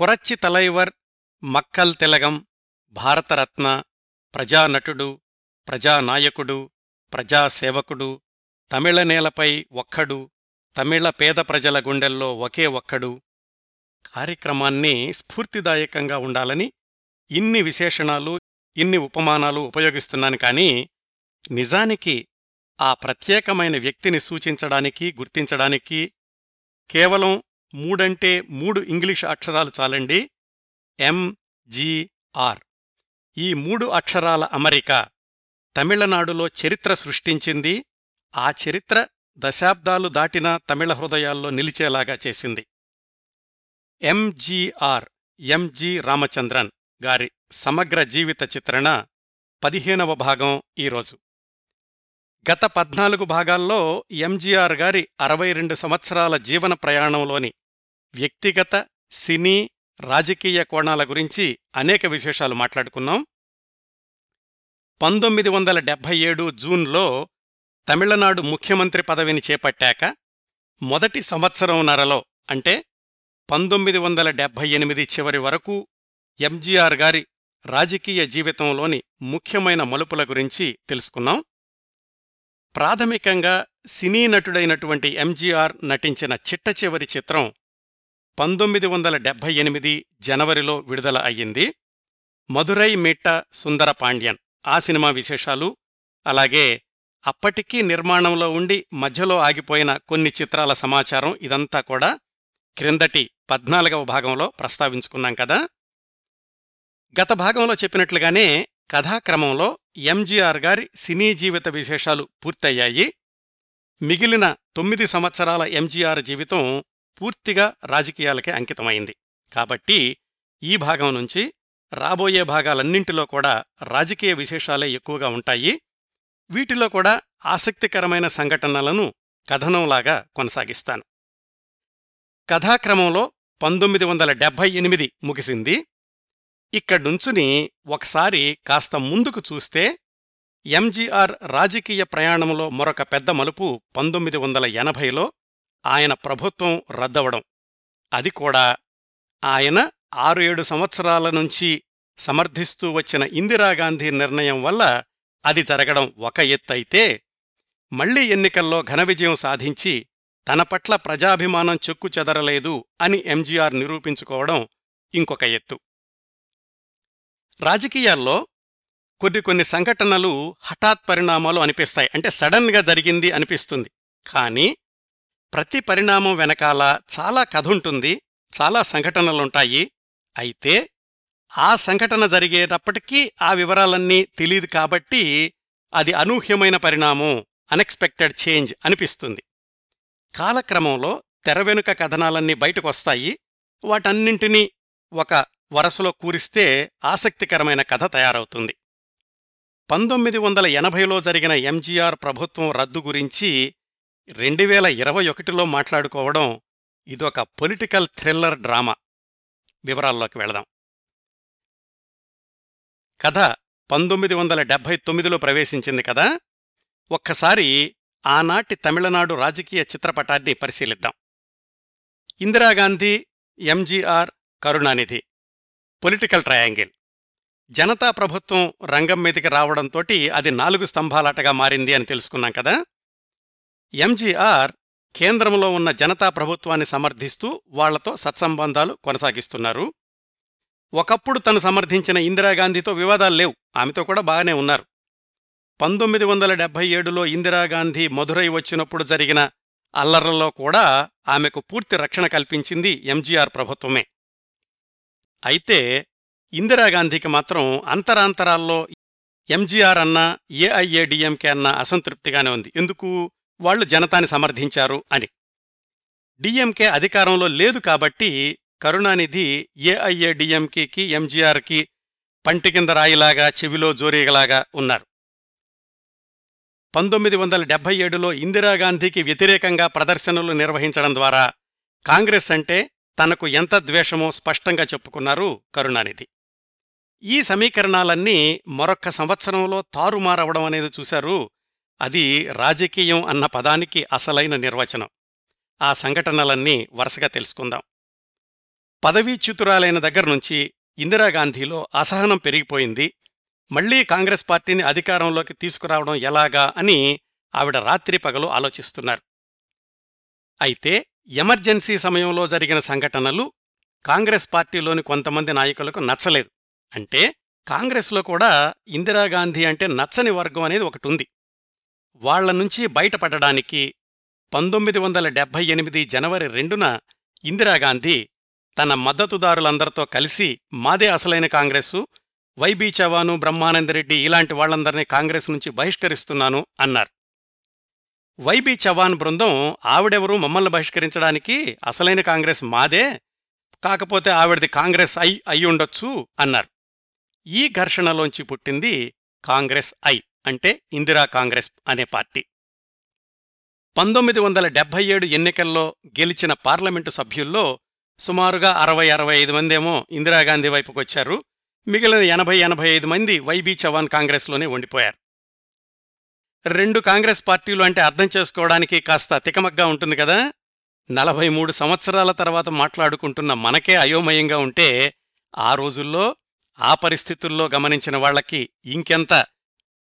పురచ్చి తలైవర్ మక్కల్ తిలగం భారతరత్న ప్రజానటుడు ప్రజానాయకుడు ప్రజాసేవకుడు తమిళ నేలపై ఒక్కడు తమిళ పేద ప్రజల గుండెల్లో ఒకే ఒక్కడు. కార్యక్రమాన్ని స్ఫూర్తిదాయకంగా ఉండాలని ఇన్ని విశేషణాలు ఇన్ని ఉపమానాలు ఉపయోగిస్తున్నాను కానీ నిజానికి ఆ ప్రత్యేకమైన వ్యక్తిని సూచించడానికి గుర్తించడానికి కేవలం మూడంటే మూడు ఇంగ్లీష్ అక్షరాలు చాలండి. ఎంజీఆర్ ఈ మూడు అక్షరాల అమరిక తమిళనాడులో చరిత్ర సృష్టించింది. ఆ చరిత్ర దశాబ్దాలు దాటిన తమిళ హృదయాల్లో నిలిచేలాగా చేసింది. ఎంజీఆర్ ఎంజి రామచంద్రన్ గారి సమగ్ర జీవిత చిత్రణ పదిహేనవ భాగం ఈరోజు గత పద్నాలుగు భాగాల్లో ఎంజీఆర్ గారి అరవై రెండు సంవత్సరాల జీవన ప్రయాణంలోని వ్యక్తిగత సినీ రాజకీయ కోణాల గురించి అనేక విశేషాలు మాట్లాడుకున్నాం. పంతొమ్మిది వందల డెబ్భై ఏడు జూన్లో తమిళనాడు ముఖ్యమంత్రి పదవిని చేపట్టాక మొదటి సంవత్సరంన్నరలో అంటే పంతొమ్మిది వందల డెబ్భై ఎనిమిది చివరి వరకు ఎంజీఆర్ గారి రాజకీయ జీవితంలోని ముఖ్యమైన మలుపుల గురించి తెలుసుకున్నాం. ప్రాథమికంగా సినీ నటుడైనటువంటి ఎంజీఆర్ నటించిన చిట్ట చివరి చిత్రం పంతొమ్మిది వందల డెబ్భై ఎనిమిది జనవరిలో విడుదల అయ్యింది. మధురై మిట్ట సుందర పాండ్యన్. ఆ సినిమా విశేషాలు అలాగే అప్పటికీ నిర్మాణంలో ఉండి మధ్యలో ఆగిపోయిన కొన్ని చిత్రాల సమాచారం ఇదంతా కూడా క్రిందటి పద్నాలుగవ భాగంలో ప్రస్తావించుకున్నాం కదా. గత భాగంలో చెప్పినట్లుగానే కథాక్రమంలో ఎంజీఆర్ గారి సినీ జీవిత విశేషాలు పూర్తయ్యాయి. మిగిలిన తొమ్మిది సంవత్సరాల ఎంజీఆర్ జీవితం పూర్తిగా రాజకీయాలకే అంకితమైంది. కాబట్టి ఈ భాగం నుంచి రాబోయే భాగాలన్నింటిలో కూడా రాజకీయ విశేషాలే ఎక్కువగా ఉంటాయి. వీటిలో కూడా ఆసక్తికరమైన సంఘటనలను కథనంలాగా కొనసాగిస్తాను. కథాక్రమంలో పంతొమ్మిది వందల డెబ్భై ఎనిమిది ముగిసింది. ఇక్కడ్నుంచుని ఒకసారి కాస్త ముందుకు చూస్తే ఎంజీఆర్ రాజకీయ ప్రయాణంలో మరొక పెద్ద మలుపు పంతొమ్మిది వందల ఎనభైలో ఆయన ప్రభుత్వం రద్దవడం అది కూడా ఆయన ఆరు ఏడు సంవత్సరాల నుంచి సమర్థిస్తూ వచ్చిన ఇందిరాగాంధీ నిర్ణయం వల్ల అది జరగడం ఒక ఎత్తైతే మళ్ళీ ఎన్నికల్లో ఘన విజయం సాధించి తన పట్ల ప్రజాభిమానం చెక్కు చెదరలేదు అని ఎంజీఆర్ నిరూపించుకోవడం ఇంకొక ఎత్తు. రాజకీయాల్లో కొన్ని కొన్ని సంఘటనలు హఠాత్ పరిణామాలు అనిపిస్తాయి. అంటే సడన్గా జరిగింది అనిపిస్తుంది. కానీ ప్రతి పరిణామం వెనకాల చాలా కథ ఉంటుంది చాలా సంఘటనలుంటాయి. అయితే ఆ సంఘటన జరిగేటప్పటికీ ఆ వివరాలన్నీ తెలియదు కాబట్టి అది అనూహ్యమైన పరిణామం అన్ఎక్స్పెక్టెడ్ చేంజ్ అనిపిస్తుంది. కాలక్రమంలో తెరవెనుక కథనాలన్నీ బయటకొస్తాయి. వాటన్నింటినీ ఒక వరసలో కూరిస్తే ఆసక్తికరమైన కథ తయారవుతుంది. పంతొమ్మిది వందల ఎనభైలో జరిగిన ఎంజీఆర్ ప్రభుత్వం రద్దు గురించి రెండువేల ఇరవై ఒకటిలో మాట్లాడుకోవడం ఇదొక పొలిటికల్ థ్రిల్లర్ డ్రామా. వివరాల్లోకి వెళదాం. కథ పంతొమ్మిది వందల డెబ్భై తొమ్మిదిలో ప్రవేశించింది కదా? ఒక్కసారి ఆనాటి తమిళనాడు రాజకీయ చిత్రపటాన్ని పరిశీలిద్దాం. ఇందిరాగాంధీ ఎంజీఆర్ కరుణానిధి. Political triangle. జనతా ప్రభుత్వం రంగం మీదికి రావడంతోటి అది నాలుగు స్తంభాలాటగా మారింది అని తెలుసుకున్నాం కదా? ఎంజీఆర్ కేంద్రంలో ఉన్న జనతా ప్రభుత్వాన్ని సమర్థిస్తూ వాళ్ళతో సత్సంబంధాలు కొనసాగిస్తున్నారు. ఒకప్పుడు తను సమర్థించిన ఇందిరాగాంధీతో వివాదాలు లేవు. ఆమెతో కూడా బాగానే ఉన్నారు. పంతొమ్మిది వందల డెబ్బై ఏడులో ఇందిరాగాంధీ మధురై వచ్చినప్పుడు జరిగిన అల్లర్లలో కూడా ఆమెకు పూర్తి రక్షణ కల్పించింది ఎంజీఆర్ ప్రభుత్వమే. అయితే ఇందిరాగాంధీకి మాత్రం అంతరాంతరాల్లో ఎంజీఆర్ అన్నా ఏఐఏడిఎంకే అన్నా అసంతృప్తిగానే ఉంది. ఎందుకు? వాళ్ళు జనతాని సమర్థించారు అని. డిఎంకే అధికారంలో లేదు కాబట్టి కరుణానిధి ఏఐఏడిఎంకేకి ఎంజీఆర్కి పంటి కింద రాయిలాగా చెవిలో జోరీగలాగా ఉన్నారు. పంతొమ్మిది వందల డెబ్బై ఏడులో ఇందిరాగాంధీకి వ్యతిరేకంగా ప్రదర్శనలు నిర్వహించడం ద్వారా కాంగ్రెస్ అంటే తనకు ఎంత ద్వేషమో స్పష్టంగా చెప్పుకున్నారు కరుణానిధి. ఈ సమీకరణాలన్నీ మరొక్క సంవత్సరంలో తారుమారవడం అనేది చూశారు అది రాజకీయం అన్న పదానికి అసలైన నిర్వచనం. ఆ సంఘటనలన్నీ వరుసగా తెలుసుకుందాం. పదవీచ్యుతురాలైన దగ్గర్నుంచి ఇందిరాగాంధీలో అసహనం పెరిగిపోయింది. మళ్ళీ కాంగ్రెస్ పార్టీని అధికారంలోకి తీసుకురావడం ఎలాగా అని ఆవిడ రాత్రి పగలు ఆలోచిస్తున్నారు. అయితే ఎమర్జెన్సీ సమయంలో జరిగిన సంఘటనలు కాంగ్రెస్ పార్టీలోని కొంతమంది నాయకులకు నచ్చలేదు. అంటే కాంగ్రెస్లో కూడా ఇందిరాగాంధీ అంటే నచ్చని వర్గం అనేది ఒకటి ఉంది. వాళ్ళ నుంచి బయటపడడానికి పంతొమ్మిది వందల డెబ్భై ఎనిమిది జనవరి రెండున ఇందిరాగాంధీ తన మద్దతుదారులందరితో కలిసి మాదే అసలైన కాంగ్రెస్సు వైబీ చవాను బ్రహ్మానందరెడ్డి ఇలాంటి వాళ్ళందరినీ కాంగ్రెస్ నుంచి బహిష్కరిస్తున్నాను అన్నారు. వైబీ చవాన్ బృందం ఆవిడెవరూ మమ్మల్ని బహిష్కరించడానికి అసలైన కాంగ్రెస్ మాదే కాకపోతే ఆవిడది కాంగ్రెస్ ఐ అయ్యుండొచ్చు అన్నారు. ఈ ఘర్షణలోంచి పుట్టింది కాంగ్రెస్ ఐ. అంటే ఇందిరా కాంగ్రెస్ అనే పార్టీ. పంతొమ్మిది వందల డెబ్బై ఏడు ఎన్నికల్లో గెలిచిన పార్లమెంటు సభ్యుల్లో సుమారుగా అరవై అరవై ఐదు మందేమో ఇందిరాగాంధీ వైపుకొచ్చారు. మిగిలిన ఎనభై ఎనభై ఐదు మంది వైబీ చవాన్ కాంగ్రెస్లోనే ఉండిపోయారు. రెండు కాంగ్రెస్ పార్టీలు అంటే అర్థం చేసుకోవడానికి కాస్త తికమగ్గా ఉంటుంది కదా? నలభై మూడు సంవత్సరాల తర్వాత మాట్లాడుకుంటున్న మనకే అయోమయంగా ఉంటే ఆ రోజుల్లో ఆ పరిస్థితుల్లో గమనించిన వాళ్ళకి ఇంకెంత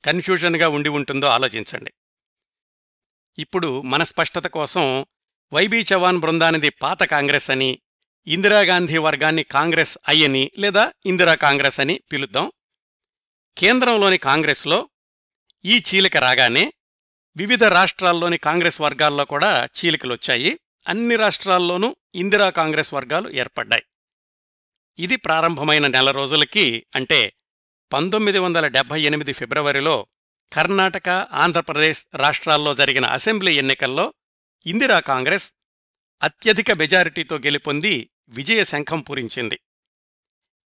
కన్ఫ్యూజన్గా ఉండి ఉంటుందో ఆలోచించండి. ఇప్పుడు మన స్పష్టత కోసం వైబీ చవాన్ బృందానిది పాత కాంగ్రెస్ అని ఇందిరాగాంధీ వర్గాన్ని కాంగ్రెస్ అయ్యని లేదా ఇందిరా కాంగ్రెస్ అని పిలుద్దాం. కేంద్రంలోని కాంగ్రెస్లో ఈ చీలిక రాగానే వివిధ రాష్ట్రాల్లోని కాంగ్రెస్ వర్గాల్లో కూడా చీలికలొచ్చాయి. అన్ని రాష్ట్రాల్లోనూ ఇందిరా కాంగ్రెస్ వర్గాలు ఏర్పడ్డాయి. ఇది ప్రారంభమైన నెల రోజులకి అంటే పంతొమ్మిది వందల డెబ్బై ఎనిమిది ఫిబ్రవరిలో కర్ణాటక ఆంధ్రప్రదేశ్ రాష్ట్రాల్లో జరిగిన అసెంబ్లీ ఎన్నికల్లో ఇందిరా కాంగ్రెస్ అత్యధిక మెజారిటీతో గెలుపొంది విజయ శంఖం పూరించింది.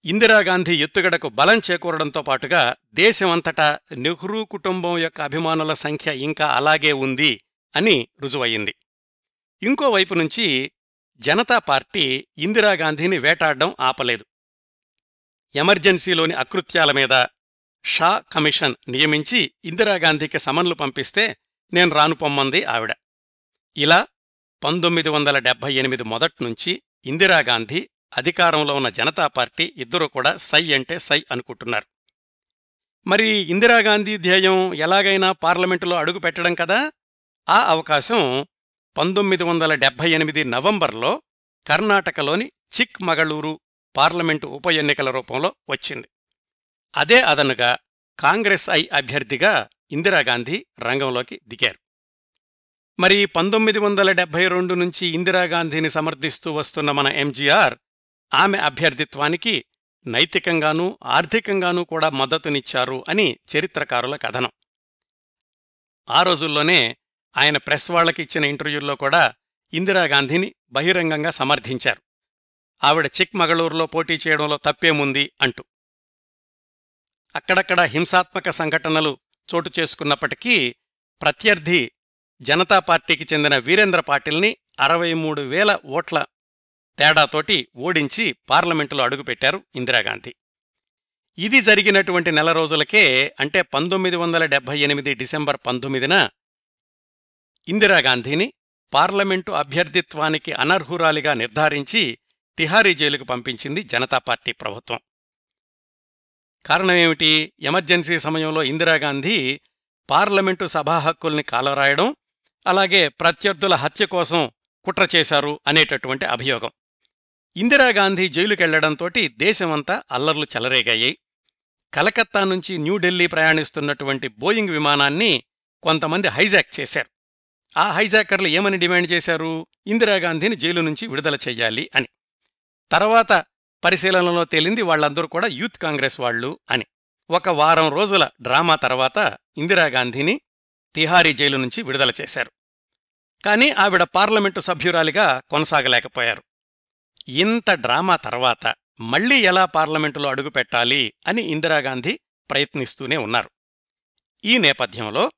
ఇందిరాగాంధీ ఎత్తుగడకు బలం చేకూరడంతో పాటుగా దేశమంతటా నెహ్రూ కుటుంబం యొక్క అభిమానుల సంఖ్య ఇంకా అలాగే ఉంది అని రుజువయ్యింది. ఇంకోవైపు నుంచి జనతా పార్టీ ఇందిరాగాంధీని వేటాడడం ఆపలేదు. ఎమర్జెన్సీలోని అకృత్యాల మీద షా కమిషన్ నియమించి ఇందిరాగాంధీకి సమన్లు పంపిస్తే నేను రాను పొమ్మంది ఆవిడ. ఇలా పంతొమ్మిది వందల డెబ్బై ఎనిమిది మొదట్నుంచి ఇందిరాగాంధీ అధికారంలో ఉన్న జనతా పార్టీ ఇద్దరూ కూడా సై అంటే సై అనుకుంటున్నారు. మరి ఇందిరాగాంధీ ధ్యేయం ఎలాగైనా పార్లమెంటులో అడుగు పెట్టడం కదా? ఆ అవకాశం పంతొమ్మిది వందల డెబ్బై ఎనిమిది నవంబర్లో కర్ణాటకలోని చిక్ మగళూరు పార్లమెంటు ఉప ఎన్నికల రూపంలో వచ్చింది. అదే అదనుగా కాంగ్రెస్ ఐ అభ్యర్థిగా ఇందిరాగాంధీ రంగంలోకి దిగారు. మరి పంతొమ్మిది వందల డెబ్బై రెండు నుంచి ఇందిరాగాంధీని సమర్థిస్తూ వస్తున్న మన ఎంజీఆర్ ఆమె అభ్యర్థిత్వానికి నైతికంగానూ ఆర్థికంగానూ కూడా మద్దతునిచ్చారు అని చరిత్రకారుల కథనం. ఆ రోజుల్లోనే ఆయన ప్రెస్ వాళ్ళకి ఇచ్చిన ఇంటర్వ్యూల్లో కూడా ఇందిరాగాంధీని బహిరంగంగా సమర్థించారు. ఆవిడ చిక్మగళూరులో పోటీ చేయడంలో తప్పేముంది అంటూ. అక్కడక్కడ హింసాత్మక సంఘటనలు చోటు చేసుకున్నప్పటికీ ప్రత్యర్థి జనతా పార్టీకి చెందిన వీరేంద్ర పాటిల్ని అరవై మూడు వేల ఓట్ల తేడాతోటి ఓడించి పార్లమెంటులో అడుగుపెట్టారు ఇందిరాగాంధీ. ఇది జరిగినటువంటి నెల రోజులకే అంటే పంతొమ్మిది వందల డెబ్బై ఎనిమిది డిసెంబర్ పంతొమ్మిదిన ఇందిరాగాంధీని పార్లమెంటు అభ్యర్థిత్వానికి అనర్హురాలిగా నిర్ధారించి తిహారీ జైలుకు పంపించింది జనతా పార్టీ ప్రభుత్వం. కారణమేమిటి? ఎమర్జెన్సీ సమయంలో ఇందిరాగాంధీ పార్లమెంటు సభా హక్కుల్ని కాలరాయడం అలాగే ప్రత్యర్థుల హత్య కోసం కుట్ర చేశారు అనేటటువంటి అభియోగం. ఇందిరాగాంధీ జైలుకెళ్ళడంతోటి దేశమంతా అల్లర్లు చెలరేగాయి. కలకత్తా నుంచి న్యూఢిల్లీ ప్రయాణిస్తున్నటువంటి బోయింగ్ విమానాన్ని కొంతమంది హైజాక్ చేశారు. ఆ హైజాకర్లు ఏమని డిమాండ్ చేశారు? ఇందిరాగాంధీని జైలు నుంచి విడుదల చెయ్యాలి అని. తర్వాత పరిశీలనలో తేలింది వాళ్ళందరూ కూడా యూత్ కాంగ్రెస్ వాళ్ళు అని. ఒక వారం రోజుల డ్రామా తర్వాత ఇందిరాగాంధీని తిహారీ జైలు నుంచి విడుదల చేశారు. కాని ఆవిడ పార్లమెంటు సభ్యురాలిగా కొనసాగలేకపోయారు. ఇంత డ్రామా తర్వాత మళ్ళీ ఎలా పార్లమెంటులో అడుగుపెట్టాలి అని ఇందిరాగాంధీ ప్రయత్నిస్తూనే ఉన్నారు. ఈ నేపథ్యంలో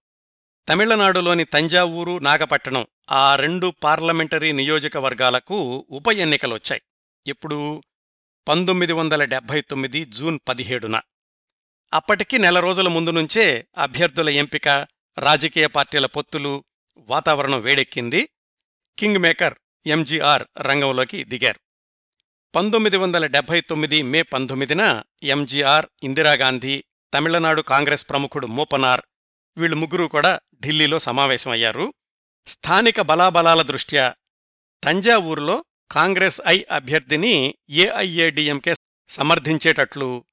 తమిళనాడులోని తంజావూరు నాగపట్టణం ఆ రెండు పార్లమెంటరీ నియోజకవర్గాలకు ఉప ఎన్నికలొచ్చాయి. ఎప్పుడు పంతొమ్మిది వందల డెబ్భై తొమ్మిది జూన్ పదిహేడున. అప్పటికి నెల రోజుల ముందు నుంచే అభ్యర్థుల ఎంపిక రాజకీయ పార్టీల పొత్తులు వాతావరణం వేడెక్కింది. కింగ్ మేకర్ ఎంజీఆర్ రంగంలోకి దిగారు. పంతొమ్మిది వందల డెబ్బై తొమ్మిది మే పంతొమ్మిదిన ఎంజీఆర్ ఇందిరాగాంధీ తమిళనాడు కాంగ్రెస్ ప్రముఖుడు మూపనార్ వీళ్ళు ముగ్గురూ కూడా ఢిల్లీలో సమావేశమయ్యారు. స్థానిక బలాబలాల దృష్ట్యా తంజావూరులో కాంగ్రెస్ ఐ అభ్యర్థిని ఏఐఏడిఎంకే సమర్థించేటట్లు.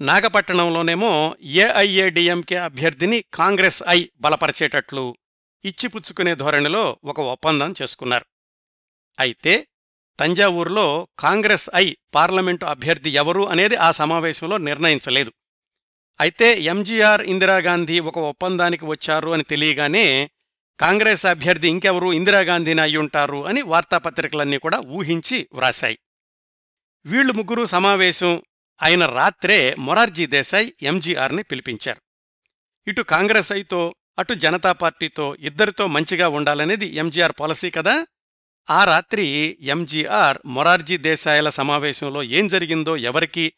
నాగపట్టణంలోనేమో ఏఐఏడిఎంకే అభ్యర్థిని కాంగ్రెస్ ఐ బలపరిచేటట్లు ఇచ్చిపుచ్చుకునే ధోరణిలో ఒక ఒప్పందం చేసుకున్నారు. అయితే తంజావూరులో కాంగ్రెస్ ఐ పార్లమెంటు అభ్యర్థి ఎవరు అనేది ఆ సమావేశంలో నిర్ణయించలేదు. అయితే ఎంజీఆర్ ఇందిరాగాంధీ ఒక ఒప్పందానికి వచ్చారు అని తెలియగానే కాంగ్రెస్ అభ్యర్థి ఇంకెవరు? ఇందిరాగాంధీని అయ్యుంటారు అని వార్తాపత్రికలన్నీ కూడా ఊహించి వ్రాశాయి. వీళ్ళు ముగ్గురు సమావేశం అయిన రాత్రే మొరార్జీ దేశాయ్ ఎంజీఆర్ని పిలిపించారు. ఇటు కాంగ్రెస్ అయితో అటు జనతా పార్టీతో ఇద్దరితో మంచిగా ఉండాలనేది ఎంజీఆర్ పాలసీ కదా? ఆ రాత్రి ఎంజీఆర్ మొరార్జీ దేశాయల సమావేశంలో ఏం జరిగిందో ఎవరికీ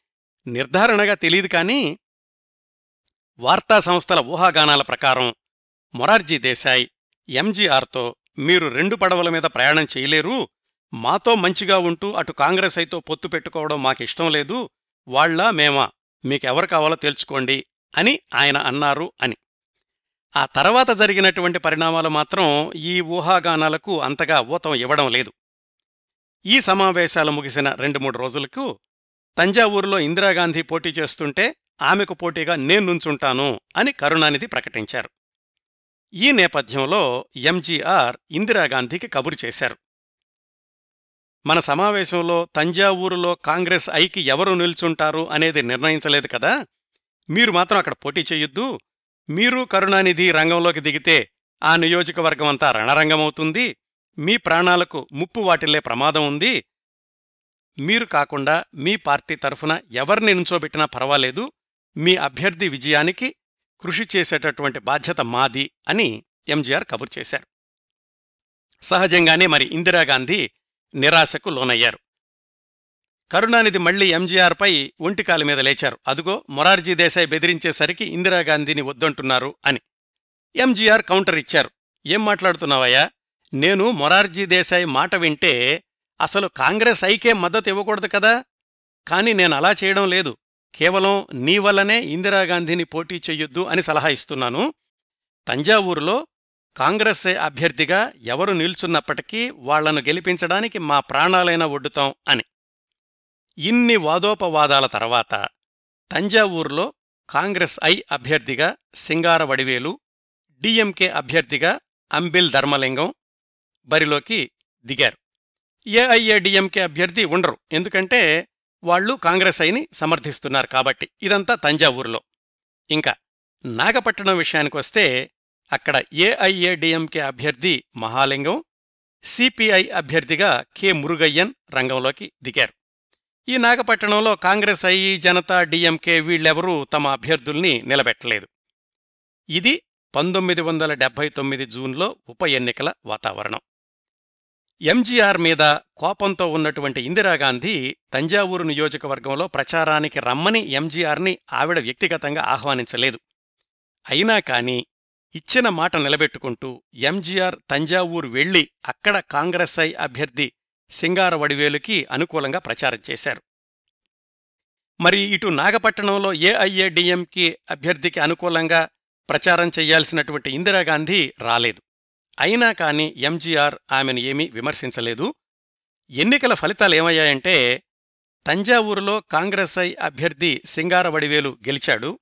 నిర్ధారణగా తెలియదు కానీ వార్తా సంస్థల ఊహాగానాల ప్రకారం మొరార్జీ దేశాయ్ ఎంజీఆర్తో మీరు రెండు పడవల మీద ప్రయాణం చేయలేరు. మాతో మంచిగా ఉంటూ అటు కాంగ్రెస్ అయితే పొత్తు పెట్టుకోవడం మాకిష్టం లేదు. వాళ్ళా మేమా మీకెవరు కావాలో తెలుసుకోండి అని ఆయన అన్నారు అని. ఆ తర్వాత జరిగినటువంటి పరిణామాలు మాత్రం ఈ ఊహాగానాలకు అంతగా ఊతం ఇవ్వడం లేదు. ఈ సమావేశాలు ముగిసిన రెండు మూడు రోజులకు తంజావూరులో ఇందిరాగాంధీ పోటీ చేస్తుంటే ఆమెకు పోటీగా నేను నుంచుంటాను అని కరుణానిధి ప్రకటించారు. ఈ నేపథ్యంలో ఎంజీఆర్ ఇందిరాగాంధీకి కబురు చేశారు. మన సమావేశంలో తంజావూరులో కాంగ్రెస్ ఐకి ఎవరు నిల్చుంటారు అనేది నిర్ణయించలేదు కదా? మీరు మాత్రం అక్కడ పోటీ చెయ్యొద్దు మీరు కరుణానిధి రంగంలోకి దిగితే ఆ నియోజకవర్గం అంతా రణరంగమవుతుంది. మీ ప్రాణాలకు ముప్పు వాటిల్లే ప్రమాదం ఉంది. మీరు కాకుండా మీ పార్టీ తరఫున ఎవరిని నుంచోబెట్టినా పర్వాలేదు. మీ అభ్యర్థి విజయానికి కృషి చేసేటటువంటి బాధ్యత మాది అని ఎంజీఆర్ కబురు చేశారు. సహజంగానే మరి ఇందిరాగాంధీ నిరాశకు లోనయ్యారు. కరుణానిధి మళ్ళీ ఎంజీఆర్పై ఒంటికాలి మీద లేచారు. అదుగో మొరార్జీ దేశాయ్ బెదిరించేసరికి ఇందిరాగాంధీని వద్దంటున్నారు అని ఎంజీఆర్ కౌంటర్ ఇచ్చారు. ఏం మాట్లాడుతున్నావయ్యా? నేను మొరార్జీ దేశాయ్ మాట వింటే అసలు కాంగ్రెస్ ఐకే మద్దతు ఇవ్వకూడదు కదా? కాని నేను అలా చేయడం లేదు. కేవలం నీ వల్లనే ఇందిరాగాంధీని పోటీ చెయ్యొద్దు అని సలహా ఇస్తున్నాను. తంజావూరులో కాంగ్రెస్ అభ్యర్థిగా ఎవరు నిల్చున్నప్పటికీ వాళ్ళను గెలిపించడానికి మా ప్రాణాలైనా ఒడ్డుతాం అని. ఇన్ని వాదోపవాదాల తర్వాత తంజావూరులో కాంగ్రెస్ ఐ అభ్యర్థిగా సింగార వడివేలు డిఎంకే అభ్యర్థిగా అంబిల్ ధర్మలింగం బరిలోకి దిగారు. ఏఐఏడిఎంకే అభ్యర్థి ఉండరు. ఎందుకంటే వాళ్ళు కాంగ్రెస్ ఐని సమర్థిస్తున్నారు కాబట్టి. ఇదంతా తంజావూరులో. ఇంకా నాగపట్టణం విషయానికొస్తే అక్కడ ఏఐఏడిఎంకే అభ్యర్థి మహాలింగం సిపిఐ అభ్యర్థిగా కె మురుగయ్యన్ రంగంలోకి దిగారు. ఈ నాగపట్టణంలో కాంగ్రెస్ ఐ జనతా డిఎంకే వీళ్ళెవరూ తమ అభ్యర్థుల్ని నిలబెట్టలేదు. ఇది పంతొమ్మిది వందల డెబ్బై తొమ్మిది జూన్లో ఉప ఎన్నికల వాతావరణం. ఎంజీఆర్ మీద కోపంతో ఉన్నటువంటి ఇందిరాగాంధీ తంజావూరు నియోజకవర్గంలో ప్రచారానికి రమ్మని ఎంజీఆర్ని ఆవిడ వ్యక్తిగతంగా ఆహ్వానించలేదు. అయినా కాని ఇచ్చిన మాట నిలబెట్టుకుంటూ ఎంజీఆర్ తంజావూరు వెళ్ళి అక్కడ కాంగ్రెస్ ఐ అభ్యర్థి సింగార వడివేలుకి అనుకూలంగా ప్రచారం చేశారు. మరి ఇటు నాగపట్టణంలో ఏఐఏడిఎంకి అభ్యర్థికి అనుకూలంగా ప్రచారం చెయ్యాల్సినటువంటి ఇందిరాగాంధీ రాలేదు. అయినా కాని ఎంజీఆర్ ఆమెను ఏమీ విమర్శించలేదు. ఎన్నికల ఫలితాలేమయ్యాయంటే తంజావూరులో కాంగ్రెస్ ఐ అభ్యర్థి సింగారవడివేలు గెలిచాడు.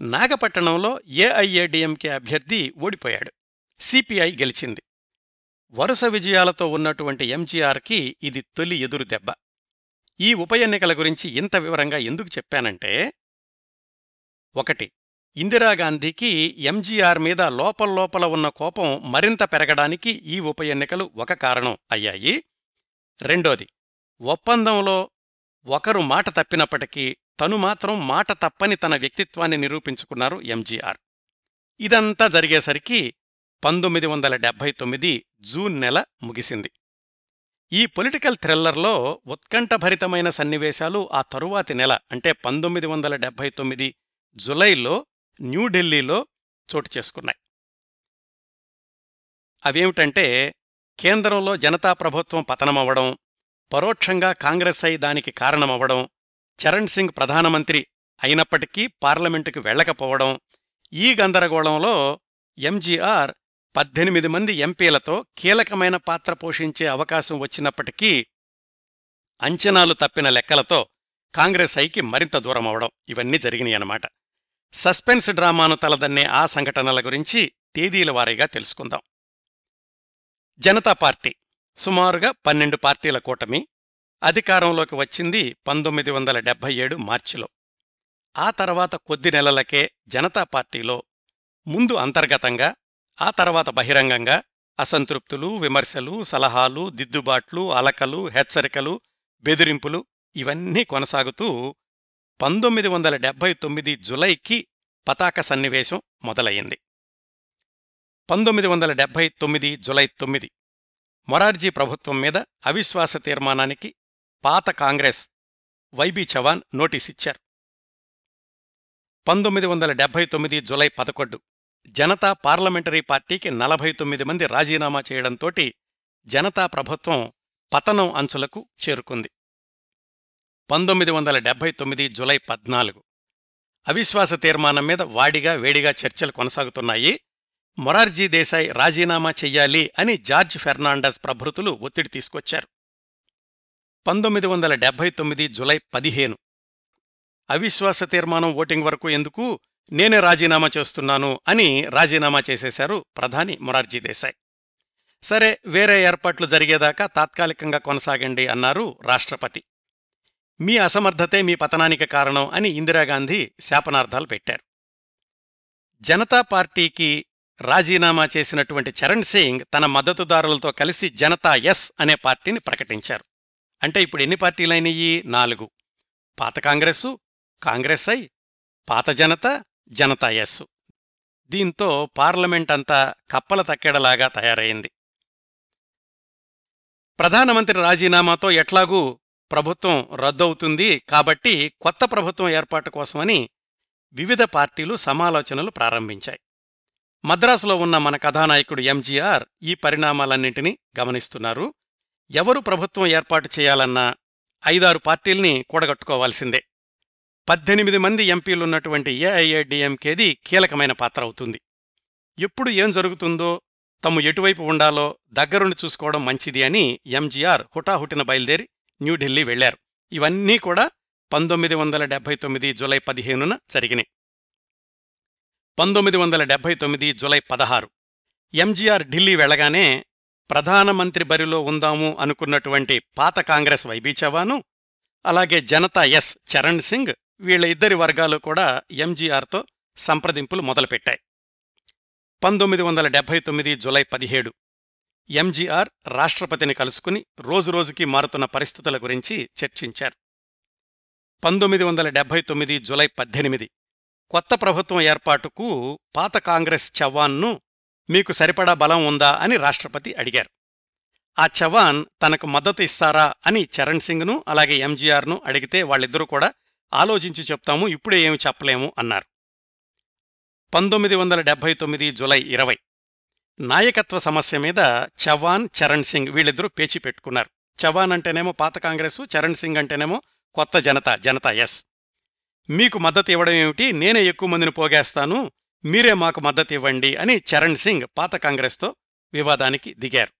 నాగపట్టణంలో ఏఐఏడిఎంకే అభ్యర్థి ఓడిపోయాడు. సిపిఐ గెలిచింది. వరుస విజయాలతో ఉన్నటువంటి ఎంజీఆర్కి ఇది తొలి ఎదురు దెబ్బ. ఈ ఉప ఎన్నికల గురించి ఇంత వివరంగా ఎందుకు చెప్పానంటే ఒకటి ఇందిరాగాంధీకి ఎంజీఆర్ మీద లోపల్లోపల ఉన్న కోపం మరింత పెరగడానికి ఈ ఉప ఎన్నికలు ఒక కారణం అయ్యాయి. రెండోది ఒప్పందంలో ఒకరు మాట తప్పినప్పటికీ తను మాత్రం మాట తప్పని తన వ్యక్తిత్వాన్ని నిరూపించుకున్నారు ఎంజీఆర్. ఇదంతా జరిగేసరికి పంతొమ్మిది వందల డెబ్బై తొమ్మిది జూన్ నెల ముగిసింది. ఈ పొలిటికల్ థ్రిల్లర్లో ఉత్కంఠభరితమైన సన్నివేశాలు ఆ తరువాతి నెల అంటే పంతొమ్మిది వందల డెబ్బై తొమ్మిది జులైలో న్యూఢిల్లీలో చోటు చేసుకున్నాయి. అవేమిటంటే కేంద్రంలో జనతా ప్రభుత్వం పతనమవ్వడం పరోక్షంగా కాంగ్రెస్ అయి దానికి కారణమవ్వడం చరణ్ సింగ్ ప్రధానమంత్రి అయినప్పటికీ పార్లమెంటుకు వెళ్ళకపోవడం ఈ గందరగోళంలో ఎంజీఆర్ పద్దెనిమిది మంది ఎంపీలతో కీలకమైన పాత్ర పోషించే అవకాశం వచ్చినప్పటికీ అంచనాలు తప్పిన లెక్కలతో కాంగ్రెస్ ఐకి మరింత దూరమవడం ఇవన్నీ జరిగినాయన్నమాట. సస్పెన్స్ డ్రామాను తలదన్నే ఆ సంఘటనల గురించి తేదీల వారీగా తెలుసుకుందాం. జనతా పార్టీ సుమారుగా పన్నెండు పార్టీల కూటమి అధికారంలోకి వచ్చింది పంతొమ్మిది వందల డెబ్బై ఏడు మార్చిలో. ఆ తర్వాత కొద్ది నెలలకే జనతా పార్టీలో ముందు అంతర్గతంగా ఆ తర్వాత బహిరంగంగా అసంతృప్తులు విమర్శలు సలహాలు దిద్దుబాట్లు అలకలు హెచ్చరికలు బెదిరింపులు ఇవన్నీ కొనసాగుతూ పంతొమ్మిది వందల డెబ్బై తొమ్మిది జులైకి పతాక సన్నివేశం మొదలయ్యింది. పంతొమ్మిది వందల డెబ్బై తొమ్మిది జులై తొమ్మిది మొరార్జీ ప్రభుత్వం మీద అవిశ్వాస తీర్మానానికి పాత కాంగ్రెస్ వైబీ చవాన్ నోటీసిచ్చారు. పంతొమ్మిది వందల డెబ్బై తొమ్మిది జులై పదకొండు జనతా పార్లమెంటరీ పార్టీకి నలభై తొమ్మిది మంది రాజీనామా చేయడంతోటి జనతా ప్రభుత్వం పతనం అంచులకు చేరుకుంది. పంతొమ్మిది వందల డెబ్బై తొమ్మిది జులై పద్నాలుగు. అవిశ్వాస తీర్మానం మీద వాడిగా వేడిగా చర్చలు కొనసాగుతున్నాయి. మొరార్జీ దేశాయ్ రాజీనామా చెయ్యాలి అని జార్జ్ ఫెర్నాండస్ ప్రభృతులు ఒత్తిడి తీసుకొచ్చారు. పంతొమ్మిది వందల డెబ్బై తొమ్మిది జులై పదిహేను. అవిశ్వాస తీర్మానం ఓటింగ్ వరకు ఎందుకు? నేనే రాజీనామా చేస్తున్నాను అని రాజీనామా చేసేశారు ప్రధాని మొరార్జీ దేశాయ్. సరే వేరే ఏర్పాట్లు జరిగేదాకా తాత్కాలికంగా కొనసాగండి అన్నారు రాష్ట్రపతి. మీ అసమర్థతే మీ పతనానికి కారణం అని ఇందిరాగాంధీ శాపనార్థాలు పెట్టారు. జనతా పార్టీకి రాజీనామా చేసినటువంటి చరణ్ సింగ్ తన మద్దతుదారులతో కలిసి జనతా ఎస్ అనే పార్టీని ప్రకటించారు. అంటే ఇప్పుడు ఎన్ని పార్టీలైనయి నాలుగు. పాత కాంగ్రెస్సు కాంగ్రెస్ ఐ పాత జనత జనతా ఎస్. దీంతో పార్లమెంట్ అంతా కప్పల తక్కెడలాగా తయారైంది. ప్రధానమంత్రి రాజీనామాతో ఎట్లాగూ ప్రభుత్వం రద్దవుతుంది కాబట్టి కొత్త ప్రభుత్వం ఏర్పాటు కోసమని వివిధ పార్టీలు సమాలోచనలు ప్రారంభించాయి. మద్రాసులో ఉన్న మన కథానాయకుడు ఎంజీఆర్ ఈ పరిణామాలన్నింటినీ గమనిస్తున్నారు. ఎవరు ప్రభుత్వం ఏర్పాటు చేయాలన్నా ఐదారు పార్టీల్ని కూడగట్టుకోవాల్సిందే. పద్దెనిమిది మంది ఎంపీలున్నటువంటి ఏఐఏడిఎంకేది కీలకమైన పాత్ర అవుతుంది. ఎప్పుడు ఏం జరుగుతుందో తము ఎటువైపు ఉండాలో దగ్గరుండి చూసుకోవడం మంచిది అని ఎంజీఆర్ హుటాహుటిన బయలుదేరి న్యూఢిల్లీ వెళ్ళారు ఇవన్నీ కూడా పంతొమ్మిది వందల డెబ్బై తొమ్మిది జులై పదిహేనున జరిగినాయి. పంతొమ్మిది వందల డెబ్బై తొమ్మిది జులై పదహారు. ఎంజీఆర్ ఢిల్లీ వెళ్ళగానే ప్రధానమంత్రి బరిలో ఉందాము అనుకున్నటువంటి పాత కాంగ్రెస్ వైబీ చవాను అలాగే జనతా ఎస్ చరణ్ సింగ్ వీళ్ళ ఇద్దరి వర్గాలు కూడా ఎంజీఆర్తో సంప్రదింపులు మొదలుపెట్టాయి. పంతొమ్మిది వందల డెబ్బై తొమ్మిది జులై పదిహేడు ఎంజీఆర్ రాష్ట్రపతిని కలుసుకుని రోజురోజుకి మారుతున్న పరిస్థితుల గురించి చర్చించారు. పంతొమ్మిది వందల డెబ్బై తొమ్మిది జులై పద్దెనిమిది. కొత్త ప్రభుత్వం ఏర్పాటుకు పాత కాంగ్రెస్ చవాన్ను మీకు సరిపడా బలం ఉందా అని రాష్ట్రపతి అడిగారు. ఆ చవాన్ తనకు మద్దతు ఇస్తారా అని చరణ్ సింగ్ను అలాగే ఎంజీఆర్ను అడిగితే వాళ్ళిద్దరూ కూడా ఆలోచించి చెప్తాము ఇప్పుడే ఏమి చెప్పలేము అన్నారు. పంతొమ్మిది వందల డెబ్బై తొమ్మిది జులై ఇరవై. నాయకత్వ సమస్య మీద చవాన్ చరణ్ సింగ్ వీళ్ళిద్దరూ పేచి పెట్టుకున్నారు. చవాన్ అంటేనేమో పాత కాంగ్రెసు చరణ్ సింగ్ అంటేనేమో కొత్త జనత జనతా ఎస్. మీకు మద్దతు ఇవ్వడం ఏమిటి? నేనే ఎక్కువ మందిని పోగేస్తాను మీరే మాకు మద్దతు ఇవ్వండి అని చరణ్ సింగ్ పాత కాంగ్రెస్తో వివాదానికి దిగారు.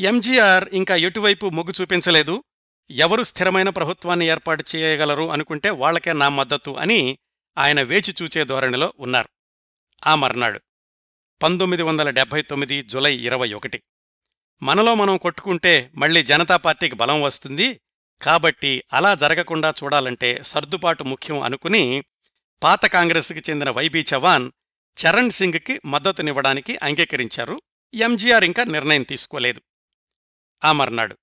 ఎంజీఆర్ ఇంకా ఎటువైపు మొగ్గు చూపించలేదు? ఎవరు స్థిరమైన ప్రభుత్వాన్ని ఏర్పాటు చేయగలరు అనుకుంటే వాళ్ళకే నా మద్దతు అని ఆయన వేచి చూచే ధోరణిలో ఉన్నారు. ఆ మర్నాడు పంతొమ్మిది వందల డెబ్భై తొమ్మిది జులై ఇరవై ఒకటి. మనలో మనం కొట్టుకుంటే మళ్ళీ జనతా పార్టీకి బలం వస్తుంది. కాబట్టి అలా జరగకుండా చూడాలంటే సర్దుబాటు ముఖ్యం అనుకుని పాత కాంగ్రెస్కి చెందిన వైబీ చవాన్ చరణ్ సింగ్కి మద్దతునివ్వడానికి అంగీకరించారు. ఎంజీఆర్ ఇంకా నిర్ణయం తీసుకోలేదు. ఆ మర్నాడు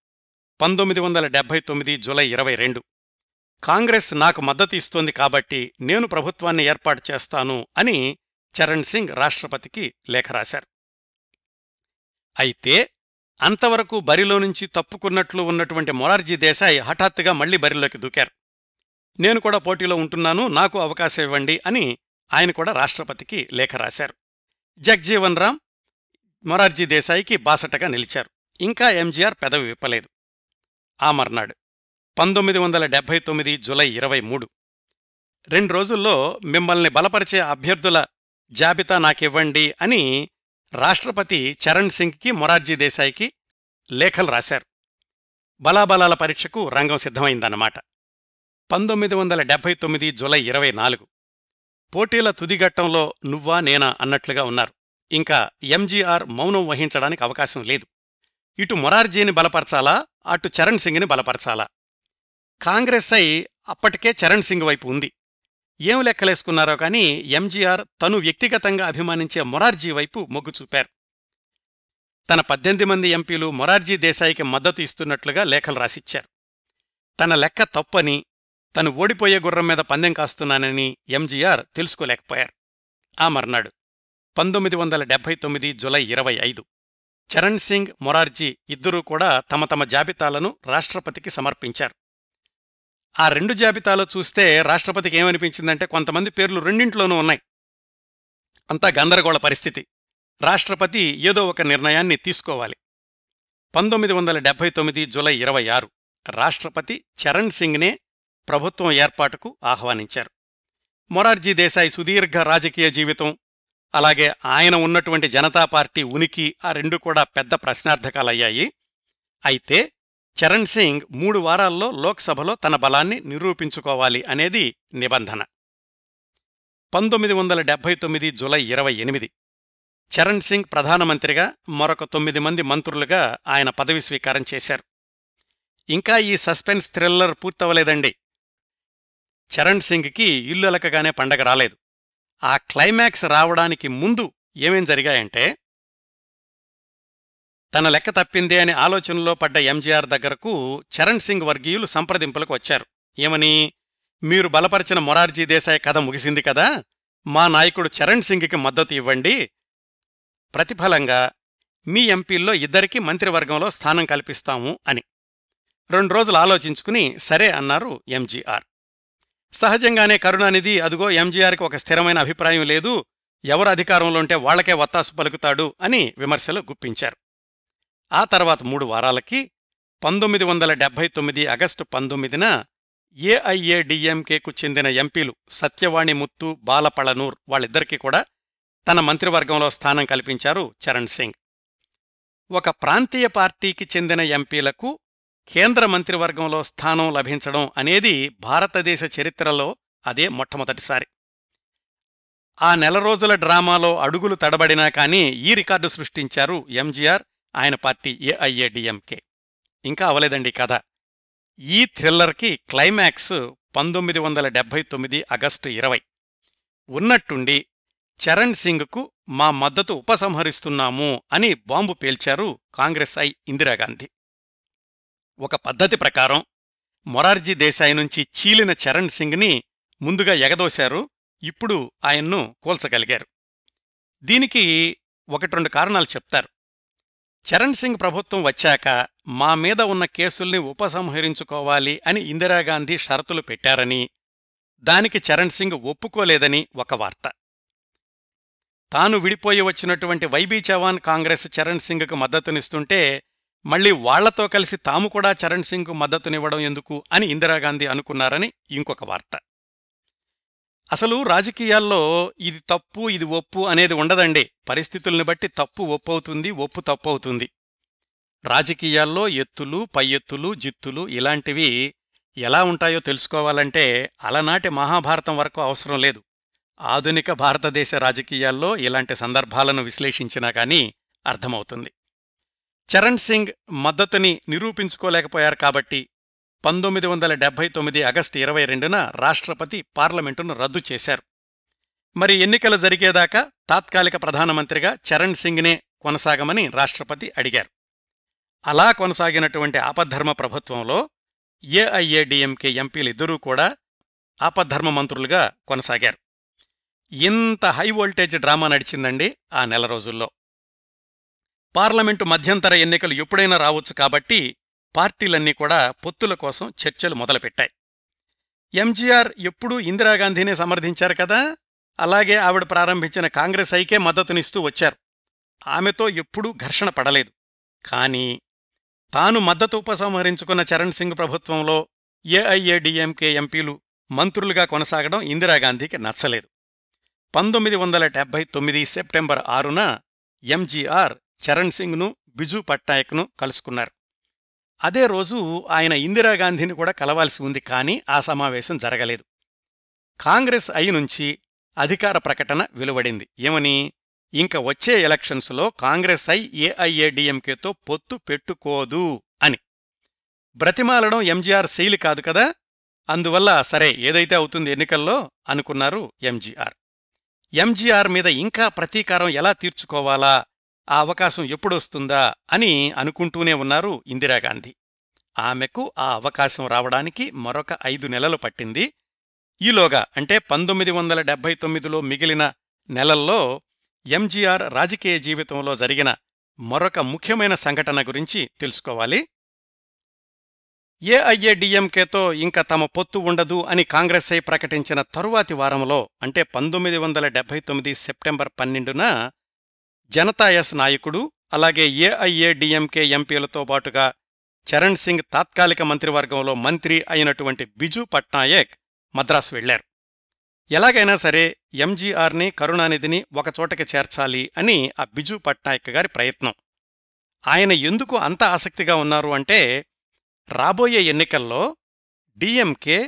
పంతొమ్మిది వందల డెబ్బై తొమ్మిది జులై ఇరవై రెండు. కాంగ్రెస్ నాకు మద్దతు ఇస్తోంది కాబట్టి నేను ప్రభుత్వాన్ని ఏర్పాటు చేస్తాను అని చరణ్ సింగ్ రాష్ట్రపతికి లేఖ రాశారు. అయితే అంతవరకు బరిలో నుంచి తప్పుకున్నట్లు ఉన్నటువంటి మొరార్జీ దేశాయ్ హఠాత్తుగా మళ్ళీ బరిలోకి దూకారు. నేను కూడా పోటీలో ఉంటున్నాను నాకు అవకాశం ఇవ్వండి అని ఆయన కూడా రాష్ట్రపతికి లేఖ రాశారు. జగ్జీవన్ రామ్ మొరార్జీ దేశాయికి బాసటగా నిలిచారు. ఇంకా ఎంజీఆర్ పెదవి విప్పలేదు. ఆ మర్నాడు పంతొమ్మిది వందల డెబ్బై తొమ్మిది జులై ఇరవై మూడు. రెండు రోజుల్లో మిమ్మల్ని బలపరిచే అభ్యర్థుల జాబితా నాకివ్వండి అని రాష్ట్రపతి చరణ్ సింగ్కి మొరార్జీ దేశాయికి లేఖలు రాశారు. బలాబలాల పరీక్షకు రంగం సిద్ధమైందన్నమాట. పంతొమ్మిది వందల డెబ్బై తొమ్మిది జులై ఇరవై నాలుగు. పోటీల తుదిఘట్టంలో నువ్వా నేనా అన్నట్లుగా ఉన్నారు. ఇంకా ఎంజీఆర్ మౌనం వహించడానికి అవకాశం లేదు. ఇటు మొరార్జీని బలపరచాలా అటు చరణ్ సింగ్ని బలపరచాలా? కాంగ్రెస్ అయి అప్పటికే చరణ్ సింగ్ వైపు ఉంది. ఏం లెక్కలేసుకున్నారో కానీ ఎంజీఆర్ తను వ్యక్తిగతంగా అభిమానించే మొరార్జీ వైపు మొగ్గు చూపారు. తన పద్దెనిమిది మంది ఎంపీలు మొరార్జీ దేశాయికి మద్దతు ఇస్తున్నట్లుగా లేఖలు రాసిచ్చారు. తన లెక్క తప్పని తను ఓడిపోయే గుర్రం మీద పందెం కాస్తున్నానని ఎంజీఆర్ తెలుసుకోలేకపోయారు. ఆ మర్నాడు పంతొమ్మిది వందల డెబ్బై తొమ్మిది జులై ఇరవై ఐదు చరణ్ సింగ్ మొరార్జీ ఇద్దరూ కూడా తమ తమ జాబితాలను రాష్ట్రపతికి సమర్పించారు. ఆ రెండు జాబితాలో చూస్తే రాష్ట్రపతికి ఏమనిపించిందంటే కొంతమంది పేర్లు రెండింట్లోనూ ఉన్నాయి. అంతా గందరగోళ పరిస్థితి. రాష్ట్రపతి ఏదో ఒక నిర్ణయాన్ని తీసుకోవాలి. పంతొమ్మిది వందల డెబ్బై తొమ్మిది జులై ఇరవై ఆరు రాష్ట్రపతి చరణ్ సింగ్నే ప్రభుత్వం ఏర్పాటుకు ఆహ్వానించారు. మొరార్జీ దేశాయ్ సుదీర్ఘ రాజకీయ జీవితం అలాగే ఆయన ఉన్నటువంటి జనతా పార్టీ ఉనికి ఆ రెండు కూడా పెద్ద ప్రశ్నార్థకాలయ్యాయి. అయితే చరణ్ సింగ్ మూడు వారాల్లో లోక్సభలో తన బలాన్ని నిరూపించుకోవాలి అనేది నిబంధన. పంతొమ్మిది వందల డెబ్బై తొమ్మిది జులై ఇరవై ఎనిమిది. చరణ్ సింగ్ ప్రధానమంత్రిగా మరొక తొమ్మిది మంది మంత్రులుగా ఆయన పదవి స్వీకారం చేశారు. ఇంకా ఈ సస్పెన్స్ థ్రిల్లర్ పూర్తవలేదండి. చరణ్ సింగ్కి ఇల్లు అలకగానే పండగ రాలేదు. ఆ క్లైమాక్స్ రావడానికి ముందు ఏమేం జరిగాయంటే తన లెక్క తప్పిందే అని ఆలోచనలో పడ్డ ఎంజీఆర్ దగ్గరకు చరణ్ సింగ్ వర్గీయులు సంప్రదింపులకు వచ్చారు. ఏమని? మీరు బలపరిచిన మొరార్జీ దేశాయ్ కథ ముగిసింది కదా? మా నాయకుడు చరణ్ సింగ్కి మద్దతు ఇవ్వండి. ప్రతిఫలంగా మీ ఎంపీల్లో ఇద్దరికీ మంత్రివర్గంలో స్థానం కల్పిస్తాము అని. రెండు రోజులు ఆలోచించుకుని సరే అన్నారు ఎంజీఆర్. సహజంగానే కరుణానిధి అదుగో ఎంజీఆర్కి ఒక స్థిరమైన అభిప్రాయం లేదు. ఎవరు అధికారంలో ఉంటే వాళ్ళకే వత్తాసు పలుకుతాడు అని విమర్శలు గుప్పించారు. ఆ తర్వాత మూడు వారాలకి పంతొమ్మిది వందల డెబ్బై తొమ్మిది ఆగస్టు పంతొమ్మిదిన ఏఐఏడిఎంకేకు చెందిన ఎంపీలు సత్యవాణి ముత్తు బాలపళనూర్ వాళ్ళిద్దరికీ కూడా తన మంత్రివర్గంలో స్థానం కల్పించారు చరణ్ సింగ్. ఒక ప్రాంతీయ పార్టీకి చెందిన ఎంపీలకు కేంద్ర మంత్రివర్గంలో స్థానం లభించడం అనేది భారతదేశ చరిత్రలో అదే మొట్టమొదటిసారి. ఆ నెల రోజుల డ్రామాలో అడుగులు తడబడినా కానీ ఈ రికార్డు సృష్టించారు ఎంజీఆర్ ఆయన పార్టీ ఏఐఏడిఎంకే ఇంకా అవలేదండి కథ. ఈ థ్రిల్లర్కి క్లైమాక్స్ పంతొమ్మిది వందల డెబ్భై తొమ్మిది ఆగస్టు ఇరవై. ఉన్నట్టుండి చరణ్ సింగ్కు మా మద్దతు ఉపసంహరిస్తున్నాము అని బాంబు పేల్చారు కాంగ్రెస్ ఐ ఇందిరాగాంధీ. ఒక పద్ధతి ప్రకారం మొరార్జీ దేశాయి నుంచి చీలిన చరణ్ సింగ్ని ముందుగా ఎగదోశారు ఇప్పుడు ఆయన్ను కూల్చగలిగారు. దీనికి ఒకటి రెండు కారణాలు చెప్తారు. చరణ్ సింగ్ ప్రభుత్వం వచ్చాక మా మీద ఉన్న కేసుల్ని ఉపసంహరించుకోవాలి అని ఇందిరాగాంధీ షరతులు పెట్టారని దానికి చరణ్ సింగ్ ఒప్పుకోలేదని ఒక వార్త. తాను విడిపోయి వచ్చినటువంటి వైబీ చవాన్ కాంగ్రెస్ చరణ్ సింగ్కు మద్దతునిస్తుంటే మళ్ళీ వాళ్ళతో కలిసి తాము కూడా చరణ్ సింగ్కు మద్దతునివ్వడం ఎందుకు అని ఇందిరాగాంధీ అనుకున్నారని ఇంకొక వార్త. అసలు రాజకీయాల్లో ఇది తప్పు ఇది ఒప్పు అనేది ఉండదండి. పరిస్థితుల్ని బట్టి తప్పు ఒప్పవుతుంది ఒప్పు తప్పవుతుంది. రాజకీయాల్లో ఎత్తులు పై ఎత్తులు జిత్తులు ఇలాంటివి ఎలా ఉంటాయో తెలుసుకోవాలంటే అలనాటి మహాభారతం వరకు అవసరం లేదు. ఆధునిక భారతదేశ రాజకీయాల్లో ఇలాంటి సందర్భాలను విశ్లేషించినా కానీ అర్థమవుతుంది. చరణ్ సింగ్ మద్దతుని నిరూపించుకోలేకపోయారు కాబట్టి పంతొమ్మిది వందల డెబ్బై తొమ్మిది ఆగస్టు ఇరవై రెండున రాష్ట్రపతి పార్లమెంటును రద్దు చేశారు. మరి ఎన్నికలు జరిగేదాకా తాత్కాలిక ప్రధానమంత్రిగా చరణ్ సింగ్నే కొనసాగమని రాష్ట్రపతి అడిగారు. అలా కొనసాగినటువంటి ఆపద్ధర్మ ప్రభుత్వంలో ఏఐఏడిఎంకే ఎంపీలిద్దరూ కూడా ఆపద్ధర్మ మంత్రులుగా కొనసాగారు. ఇంత హై వోల్టేజ్ డ్రామా నడిచిందండి ఆ నెల రోజుల్లో. పార్లమెంటు మధ్యంతర ఎన్నికలు ఎప్పుడైనా రావచ్చు కాబట్టి పార్టీలన్నీ కూడా పొత్తుల కోసం చర్చలు మొదలుపెట్టాయి. ఎంజీఆర్ ఎప్పుడూ ఇందిరాగాంధీనే సమర్థించారు కదా? అలాగే ఆవిడ ప్రారంభించిన కాంగ్రెస్ ఐకే మద్దతునిస్తూ వచ్చారు. ఆమెతో ఎప్పుడూ ఘర్షణ పడలేదు. కానీ తాను మద్దతు ఉపసంహరించుకున్న చరణ్ సింగ్ ప్రభుత్వంలో ఏఐఏడిఎంకే ఎంపీలు మంత్రులుగా కొనసాగడం ఇందిరాగాంధీకి నచ్చలేదు. పంతొమ్మిది వందల డెబ్బై తొమ్మిది సెప్టెంబర్ ఆరున ఎంజీఆర్ చరణ్ సింగ్ను బిజు పట్నాయక్ను కలుసుకున్నారు. అదే రోజు ఆయన ఇందిరాగాంధీని కూడా కలవాల్సి ఉంది కానీ ఆ సమావేశం జరగలేదు. కాంగ్రెస్ అయి నుంచి అధికార ప్రకటన వెలువడింది. ఏమని? ఇంక వచ్చే ఎలక్షన్స్లో కాంగ్రెస్ ఐ ఏఐఏడిఎంకేతో పొత్తు పెట్టుకోదు అని. బ్రతిమాలడం ఎంజీఆర్ శైలి కాదు కదా? అందువల్ల సరే ఏదైతే అవుతుంది ఎన్నికల్లో అనుకున్నారు ఎంజీఆర్. ఎంజీఆర్ మీద ఇంకా ప్రతీకారం ఎలా తీర్చుకోవాలా? ఆ అవకాశం ఎప్పుడొస్తుందా అని అనుకుంటూనే ఉన్నారు ఇందిరాగాంధీ. ఆమెకు ఆ అవకాశం రావడానికి మరొక ఐదు నెలలు పట్టింది. ఈలోగా అంటే పంతొమ్మిది వందల డెబ్బై తొమ్మిదిలో మిగిలిన నెలల్లో ఎంజీఆర్ రాజకీయ జీవితంలో జరిగిన మరొక ముఖ్యమైన సంఘటన గురించి తెలుసుకోవాలి. ఏఐఏడిఎంకేతో ఇంకా తమ పొత్తు ఉండదు అని కాంగ్రెస్ ఐ ప్రకటించిన తరువాతి వారంలో అంటే పంతొమ్మిది వందల డెబ్బై తొమ్మిది సెప్టెంబర్ పన్నెండున జనతా ఎస్ నాయకుడు అలాగే ఏఐఏడిఎంకే ఎంపీలతో పాటుగా చరణ్ సింగ్ తాత్కాలిక మంత్రివర్గంలో మంత్రి అయినటువంటి బిజు పట్నాయక్ మద్రాసు వెళ్ళారు ఎలాగైనా సరే ఎంజీఆర్ని కరుణానిధిని ఒకచోటకి చేర్చాలి అని ఆ బిజు పట్నాయక్ గారి ప్రయత్నం. ఆయన ఎందుకు అంత ఆసక్తిగా ఉన్నారు అంటే రాబోయే ఎన్నికల్లో డిఎంకే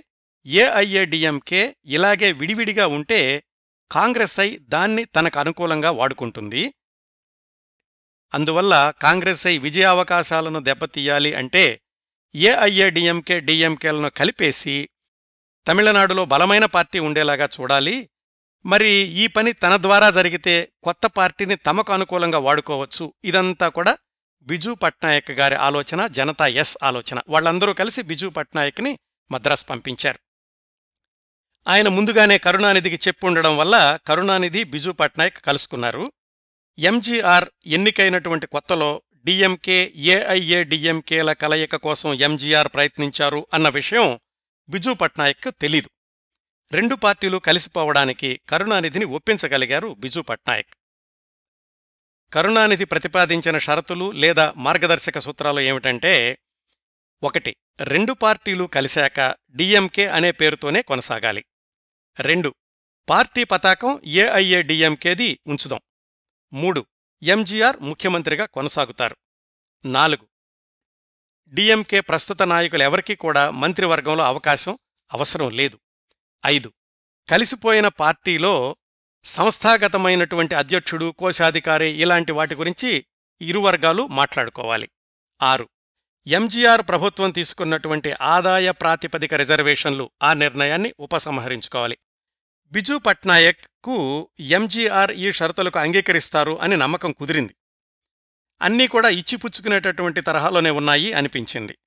ఏఐఏడిఎంకే ఇలాగే విడివిడిగా ఉంటే కాంగ్రెస్ ఐ దాన్ని తనకు అనుకూలంగా వాడుకుంటుంది. అందువల్ల కాంగ్రెస్ ఐ విజయావకాశాలను దెబ్బతీయాలి అంటే ఏఐఏడిఎంకే డిఎంకేలను కలిపేసి తమిళనాడులో బలమైన పార్టీ ఉండేలాగా చూడాలి. మరి ఈ పని తన ద్వారా జరిగితే కొత్త పార్టీని తమకు అనుకూలంగా వాడుకోవచ్చు. ఇదంతా కూడా బిజు పట్నాయక్ గారి ఆలోచన జనతా ఎస్ ఆలోచన. వాళ్ళందరూ కలిసి బిజు పట్నాయక్ని మద్రాస్ పంపించారు. ఆయన ముందుగానే కరుణానిధికి చెప్పుండడం వల్ల కరుణానిధి బిజు పట్నాయక్ కలుసుకున్నారు. ఎంజీఆర్ ఎన్నికైనటువంటి కొత్తలో డిఎంకే ఏఐఏ డిఎంకేల కలయిక కోసం ఎంజీఆర్ ప్రయత్నించారు అన్న విషయం బిజు పట్నాయక్ తెలీదు. రెండు పార్టీలు కలిసిపోవడానికి కరుణానిధిని ఒప్పించగలిగారు బిజు పట్నాయక్. కరుణానిధి ప్రతిపాదించిన షరతులు లేదా మార్గదర్శక సూత్రాలు ఏమిటంటే ఒకటి రెండు పార్టీలు కలిశాక డిఎంకే అనే పేరుతోనే కొనసాగాలి. రెండు పార్టీ పతాకం ఏఐఏ డిఎంకేది ఉంచుదాం. మూడు. ఎంజీఆర్ ముఖ్యమంత్రిగా కొనసాగుతారు. నాలుగు. డిఎంకే ప్రస్తుత నాయకులెవరికీ కూడా మంత్రివర్గంలో అవకాశం అవసరం లేదు. ఐదు. కలిసిపోయిన పార్టీలో సంస్థాగతమైనటువంటి అధ్యక్షుడు కోశాధికారి ఇలాంటి వాటి గురించి ఇరు వర్గాలు మాట్లాడుకోవాలి. ఆరు. ఎంజీఆర్ ప్రభుత్వం తీసుకున్నటువంటి ఆదాయ ప్రాతిపదిక రిజర్వేషన్లు ఆ నిర్ణయాన్ని ఉపసంహరించుకోవాలి. బిజు పట్నాయక్కు ఎంజీఆర్ ఈ షరతులకు అంగీకరిస్తారు అని నమ్మకం కుదిరింది. అన్నీ కూడా ఇచ్చిపుచ్చుకునేటటువంటి తరహాలోనే ఉన్నాయి అనిపించింది.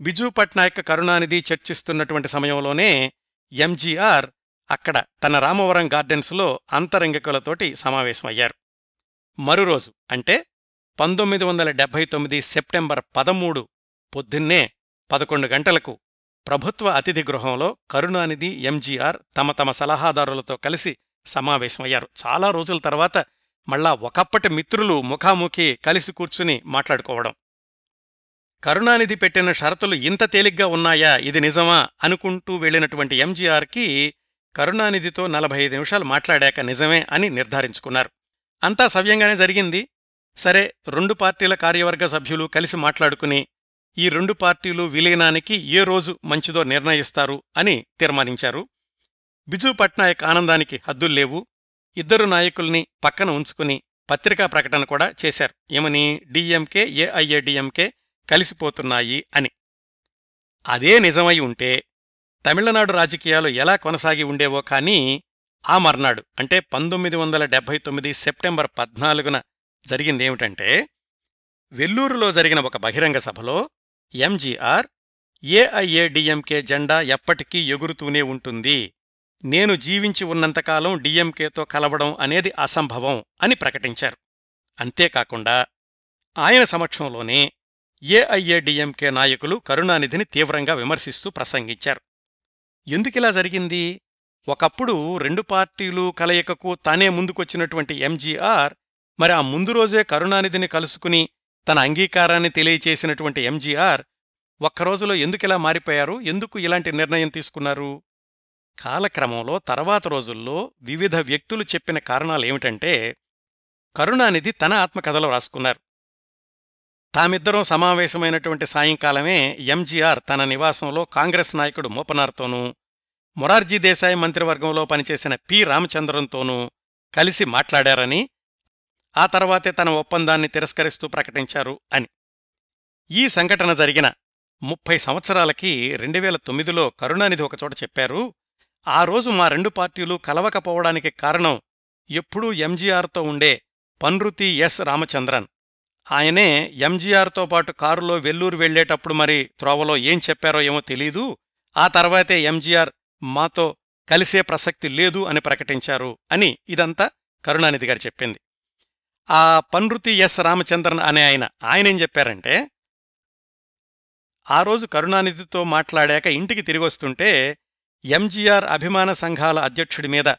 బిజు పట్నాయక్ కరుణానిధి చర్చిస్తున్నటువంటి సమయంలోనే ఎంజీఆర్ అక్కడ తన రామవరం గార్డెన్స్లో అంతరంగికులతోటి సమావేశమయ్యారు. మరురోజు అంటే పంతొమ్మిది వందల డెబ్బై తొమ్మిది సెప్టెంబర్ పదమూడు పొద్దున్నే పదకొండు గంటలకు ప్రభుత్వ అతిథి గృహంలో కరుణానిధి ఎంజీఆర్ తమ తమ సలహాదారులతో కలిసి సమావేశమయ్యారు. చాలా రోజుల తర్వాత మళ్ళా ఒకప్పటి మిత్రులు ముఖాముఖి కలిసి కూర్చుని మాట్లాడుకోవడం. కరుణానిధి పెట్టిన షరతులు ఇంత తేలిగ్గా ఉన్నాయా? ఇది నిజమా? అనుకుంటూ వెళ్ళినటువంటి ఎంజీఆర్కి కరుణానిధితో నలభై ఐదు నిమిషాలు మాట్లాడాక నిజమే అని నిర్ధారించుకున్నారు. అంతా సవ్యంగానే జరిగింది. సరే రెండు పార్టీల కార్యవర్గ సభ్యులు కలిసి మాట్లాడుకుని ఈ రెండు పార్టీలు విలీనానికి ఏ రోజు మంచిదో నిర్ణయిస్తారు అని తీర్మానించారు. బిజు పట్నాయక్ ఆనందానికి హద్దుల్లేవు ఇద్దరు నాయకుల్ని పక్కన ఉంచుకుని పత్రికా ప్రకటన కూడా చేశారు. ఏమని? డిఎంకే ఏఐఏడిఎంకే కలిసిపోతున్నాయి అని. అదే నిజమై ఉంటే తమిళనాడు రాజకీయాలు ఎలా కొనసాగి ఉండేవో కానీ ఆ మర్నాడు అంటే పంతొమ్మిది వందల డెబ్బై తొమ్మిది సెప్టెంబర్ పద్నాలుగున జరిగిందేమిటంటే వెల్లూరులో జరిగిన ఒక బహిరంగ సభలో ఎంజీఆర్ ఏఐఏడిఎంకే జెండా ఎప్పటికీ ఎగురుతూనే ఉంటుంది. నేను జీవించి ఉన్నంతకాలం డిఎంకేతో కలవడం అనేది అసంభవం అని ప్రకటించారు. అంతేకాకుండా ఆయన సమక్షంలోనే ఏఐఏడిఎంకే నాయకులు కరుణానిధిని తీవ్రంగా విమర్శిస్తూ ప్రసంగించారు. ఎందుకిలా జరిగింది? ఒకప్పుడు రెండు పార్టీలు కలయికకు తానే ముందుకొచ్చినటువంటి ఎంజీఆర్ మరి ఆ ముందు రోజే కరుణానిధిని కలుసుకుని తన అంగీకారాన్ని తెలియచేసినటువంటి ఎంజీఆర్ ఒక్కరోజులో ఎందుకిలా మారిపోయారు? ఎందుకు ఇలాంటి నిర్ణయం తీసుకున్నారు? కాలక్రమంలో తర్వాత రోజుల్లో వివిధ వ్యక్తులు చెప్పిన కారణాలేమిటంటే కరుణానిధి తన ఆత్మకథలో రాసుకున్నారు. తామిద్దరం సమావేశమైనటువంటి సాయంకాలమే ఎంజీఆర్ తన నివాసంలో కాంగ్రెస్ నాయకుడు మోపనార్తోనూ మొరార్జీ దేశాయ్ మంత్రివర్గంలో పనిచేసిన పి రామచంద్రంతోనూ కలిసి మాట్లాడారని ఆ తర్వాతే తన ఒప్పందాన్ని తిరస్కరిస్తూ ప్రకటించారు అని. ఈ సంఘటన జరిగిన ముప్పై సంవత్సరాలకి రెండు వేల తొమ్మిదిలో కరుణానిధి ఒకచోట చెప్పారు ఆ రోజు మా రెండు పార్టీలు కలవకపోవడానికి కారణం ఎప్పుడూ ఎంజీఆర్తో ఉండే పన్రుతి ఎస్ రామచంద్రన్. ఆయనే ఎంజీఆర్తో పాటు కారులో వెల్లూరు వెళ్ళేటప్పుడు మరి త్రోవలో ఏం చెప్పారో ఏమో తెలీదు ఆ తర్వాతే ఎంజీఆర్ మాతో కలిసే ప్రసక్తి లేదు అని ప్రకటించారు అని ఇదంతా కరుణానిధి గారు చెప్పింది. ఆ పన్రుతి ఎస్ రామచంద్రన్ అనే ఆయన ఆయనేం చెప్పారంటే ఆ రోజు కరుణానిధితో మాట్లాడాక ఇంటికి తిరిగొస్తుంటే ఎంజీఆర్ అభిమాన సంఘాల అధ్యక్షుడి మీద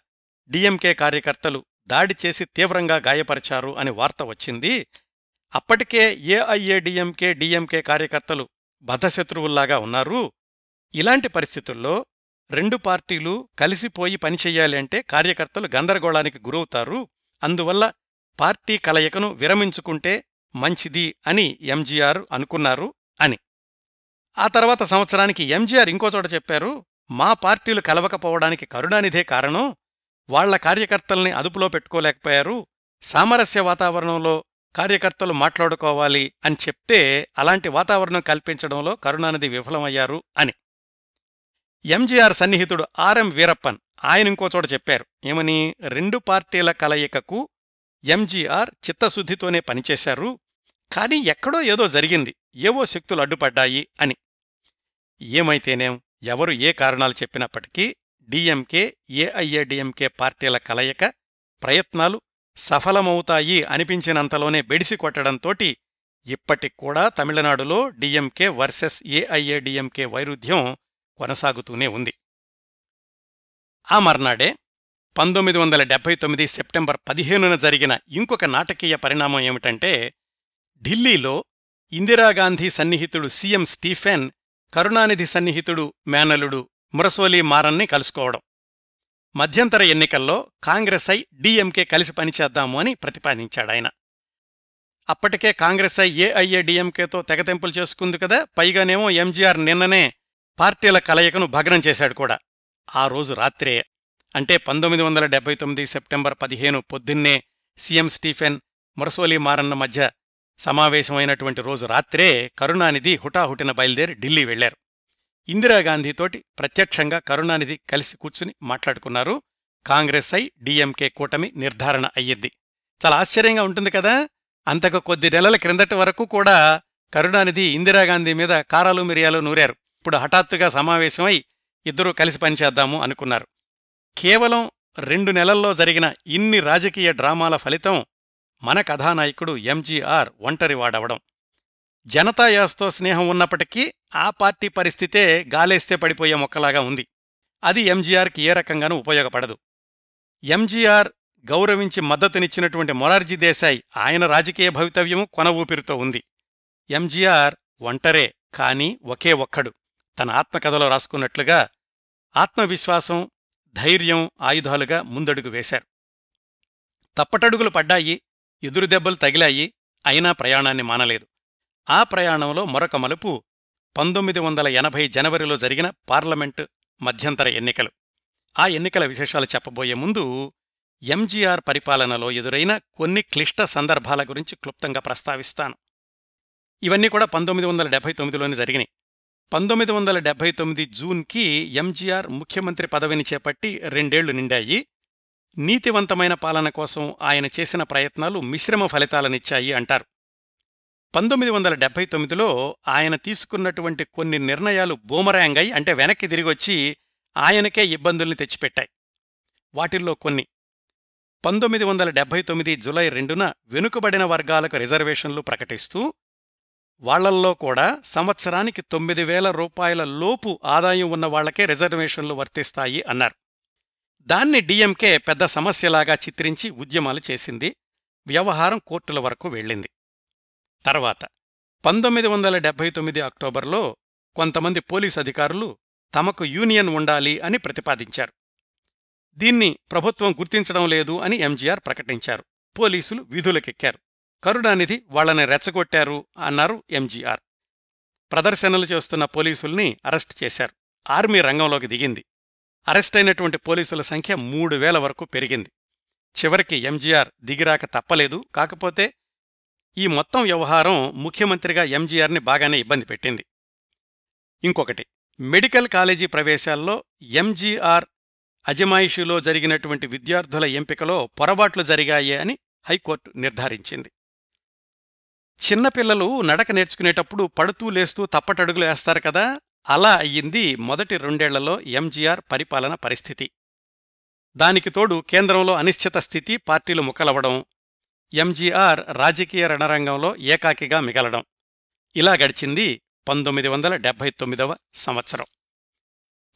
డిఎంకే కార్యకర్తలు దాడి చేసి తీవ్రంగా గాయపరిచారు అని వార్త వచ్చింది. అప్పటికే ఏఐఏడిఎంకే డిఎంకే కార్యకర్తలు బద్ధశత్రువుల్లాగా ఉన్నారు. ఇలాంటి పరిస్థితుల్లో రెండు పార్టీలు కలిసిపోయి పనిచెయ్యాలి అంటే కార్యకర్తలు గందరగోళానికి గురవుతారు. అందువల్ల పార్టీ కలయికను విరమించుకుంటే మంచిది అని ఎంజీఆర్ అనుకున్నారు అని. ఆ తర్వాత సంవత్సరానికి ఎంజీఆర్ ఇంకోచోట చెప్పారు మా పార్టీలు కలవకపోవడానికి కరుణానిధే కారణం వాళ్ళ కార్యకర్తల్ని అదుపులో పెట్టుకోలేకపోయారు సామరస్య వాతావరణంలో కార్యకర్తలు మాట్లాడుకోవాలి అని చెప్తే అలాంటి వాతావరణం కల్పించడంలో కరుణానిధి విఫలమయ్యారు అని. ఎంజీఆర్ సన్నిహితుడు ఆర్ఎం వీరప్పన్ ఆయన ఇంకోచోట చెప్పారు ఏమని రెండు పార్టీల కలయికకు ఎంజీఆర్ చిత్తశుద్ధితోనే పనిచేశారు. కాని ఎక్కడో ఏదో జరిగింది. ఏవో శక్తులు అడ్డుపడ్డాయి అని. ఏమైతేనేం ఎవరు ఏ కారణాలు చెప్పినప్పటికీ డిఎంకే ఏఐఏడిఎంకే పార్టీల కలయిక ప్రయత్నాలు సఫలమవుతాయి అనిపించినంతలోనే బెడిసి కొట్టడంతోటి ఇప్పటిక్కూడా తమిళనాడులో డిఎంకే వర్సెస్ ఏఐఏడిఎంకే వైరుధ్యం కొనసాగుతూనే ఉంది. ఆ మర్నాడే పంతొమ్మిది వందల డెబ్బై తొమ్మిది సెప్టెంబర్ పదిహేనున జరిగిన ఇంకొక నాటకీయ పరిణామం ఏమిటంటే ఢిల్లీలో ఇందిరాగాంధీ సన్నిహితుడు సీఎం స్టీఫెన్ కరుణానిధి సన్నిహితుడు మేనలుడు మురసోలీ మారన్ని కలుసుకోవడం. మధ్యంతర ఎన్నికల్లో కాంగ్రెస్ ఐ డీఎంకే కలిసి పనిచేద్దాము అని ప్రతిపాదించాడాయన అప్పటికే కాంగ్రెస్ ఐ ఏఐఏ డీఎంకేతో తెగతెంపులు చేసుకుంది కదా పైగానేమో ఎంజీఆర్ నిన్ననే పార్టీల కలయికను భగ్నం చేశాడు కూడా. ఆ రోజు రాత్రే అంటే పంతొమ్మిది వందల డెబ్బై తొమ్మిది సెప్టెంబర్ పదిహేను పొద్దున్నే సీఎం స్టీఫెన్ మురసోలి మారన్న మధ్య సమావేశమైనటువంటి రోజు రాత్రే కరుణానిధి హుటాహుటిన బయలుదేరి ఢిల్లీ వెళ్ళారు ఇందిరాగాంధీతోటి ప్రత్యక్షంగా కరుణానిధి కలిసి కూర్చుని మాట్లాడుకున్నారు. కాంగ్రెస్ ఐ డిఎంకే కూటమి నిర్ధారణ అయ్యింది. చాలా ఆశ్చర్యంగా ఉంటుంది కదా! అంతకు కొద్ది నెలల క్రిందటి వరకు కూడా కరుణానిధి ఇందిరాగాంధీ మీద కారాలు మిరియాలు నూరారు. ఇప్పుడు హఠాత్తుగా సమావేశమై ఇద్దరూ కలిసి పనిచేద్దాము అనుకున్నారు. కేవలం రెండు నెలల్లో జరిగిన ఇన్ని రాజకీయ డ్రామాల ఫలితం మన కథానాయకుడు ఎంజీఆర్ ఒంటరివాడవడం. జనతాయాస్తో స్నేహం ఉన్నప్పటికీ ఆ పార్టీ పరిస్థితే గాలేస్తే పడిపోయే మొక్కలాగా ఉంది. అది ఎంజీఆర్కి ఏ రకంగానూ ఉపయోగపడదు. ఎంజీఆర్ గౌరవించి మద్దతునిచ్చినటువంటి మొరార్జీ దేశాయ్ ఆయన రాజకీయ భవితవ్యము కొన ఊపిరితో ఉంది. ఎంజీఆర్ ఒంటరే కాని ఒకే ఒక్కడు. తన ఆత్మకథలో రాసుకున్నట్లుగా ఆత్మవిశ్వాసం ధైర్యం ఆయుధాలుగా ముందడుగు వేశారు. తప్పటడుగులు పడ్డాయి ఎదురు దెబ్బలు తగిలాయి అయినా ప్రయాణాన్ని మానలేదు. ఆ ప్రయాణంలో మరొక మలుపు పంతొమ్మిది వందల ఎనభై జనవరిలో జరిగిన పార్లమెంటు మధ్యంతర ఎన్నికలు. ఆ ఎన్నికల విశేషాలు చెప్పబోయే ముందు ఎంజీఆర్ పరిపాలనలో ఎదురైన కొన్ని క్లిష్ట సందర్భాల గురించి క్లుప్తంగా ప్రస్తావిస్తాను. ఇవన్నీ కూడా పంతొమ్మిది వందల డెబ్బై తొమ్మిదిలోనే జరిగినాయి. పంతొమ్మిది వందల డెబ్బై తొమ్మిది జూన్కి ఎంజీఆర్ ముఖ్యమంత్రి పదవిని చేపట్టి రెండేళ్ళు నిండాయి. నీతివంతమైన పాలన కోసం ఆయన చేసిన ప్రయత్నాలు మిశ్రమ ఫలితాలనిచ్చాయి అంటారు. పంతొమ్మిది వందల డెబ్బై తొమ్మిదిలో ఆయన తీసుకున్నటువంటి కొన్ని నిర్ణయాలు బూమరాంగ్ అయి అంటే వెనక్కి తిరిగొచ్చి ఆయనకే ఇబ్బందుల్ని తెచ్చిపెట్టాయి. వాటిల్లో కొన్ని. పంతొమ్మిది వందల డెబ్బై తొమ్మిది జులై రెండున వెనుకబడిన వర్గాలకు రిజర్వేషన్లు ప్రకటిస్తూ వాళ్ళల్లో కూడా సంవత్సరానికి తొమ్మిది వేల రూపాయల లోపు ఆదాయం ఉన్న వాళ్ళకే రిజర్వేషన్లు వర్తిస్తాయి అన్నారు. దాన్ని డిఎంకే పెద్ద సమస్యలాగా చిత్రించి ఉద్యమాలు చేసింది. వ్యవహారం కోర్టుల వరకు వెళ్ళింది. తర్వాత పంతొమ్మిది వందల డెబ్బై తొమ్మిది అక్టోబర్లో కొంతమంది పోలీస్ అధికారులు తమకు యూనియన్ ఉండాలి అని ప్రతిపాదించారు. దీన్ని ప్రభుత్వం గుర్తించడం లేదు అని ఎంజీఆర్ ప్రకటించారు. పోలీసులు విధులకెక్కారు. కరుణానిధి వాళ్ళని రెచ్చగొట్టారు అన్నారు ఎంజీఆర్. ప్రదర్శనలు చేస్తున్న పోలీసుల్ని అరెస్ట్ చేశారు. ఆర్మీ రంగంలోకి దిగింది. అరెస్టైనటువంటి పోలీసుల సంఖ్య మూడు వేల వరకు పెరిగింది. చివరికి ఎంజీఆర్ దిగిరాక తప్పలేదు. కాకపోతే ఈ మొత్తం వ్యవహారం ముఖ్యమంత్రిగా ఎంజీఆర్ని బాగానే ఇబ్బంది పెట్టింది. ఇంకొకటి మెడికల్ కాలేజీ ప్రవేశాల్లో ఎంజీఆర్ అజమాయిషీలో జరిగినటువంటి విద్యార్థుల ఎంపికలో పొరపాట్లు జరిగాయే అని హైకోర్టు నిర్ధారించింది. చిన్నపిల్లలు నడక నేర్చుకునేటప్పుడు పడుతూ లేస్తూ తప్పటడుగులు వేస్తారు కదా? అలా అయ్యింది మొదటి రెండేళ్ళలో ఎంజీఆర్ పరిపాలన పరిస్థితి. దానికి తోడు కేంద్రంలో అనిశ్చిత స్థితి పార్టీలు ముక్కలవడం ఎంజీఆర్ రాజకీయ రణరంగంలో ఏకాకిగా మిగలడం. ఇలా గడిచింది పంతొమ్మిది వందల డెబ్బై తొమ్మిదవ సంవత్సరం.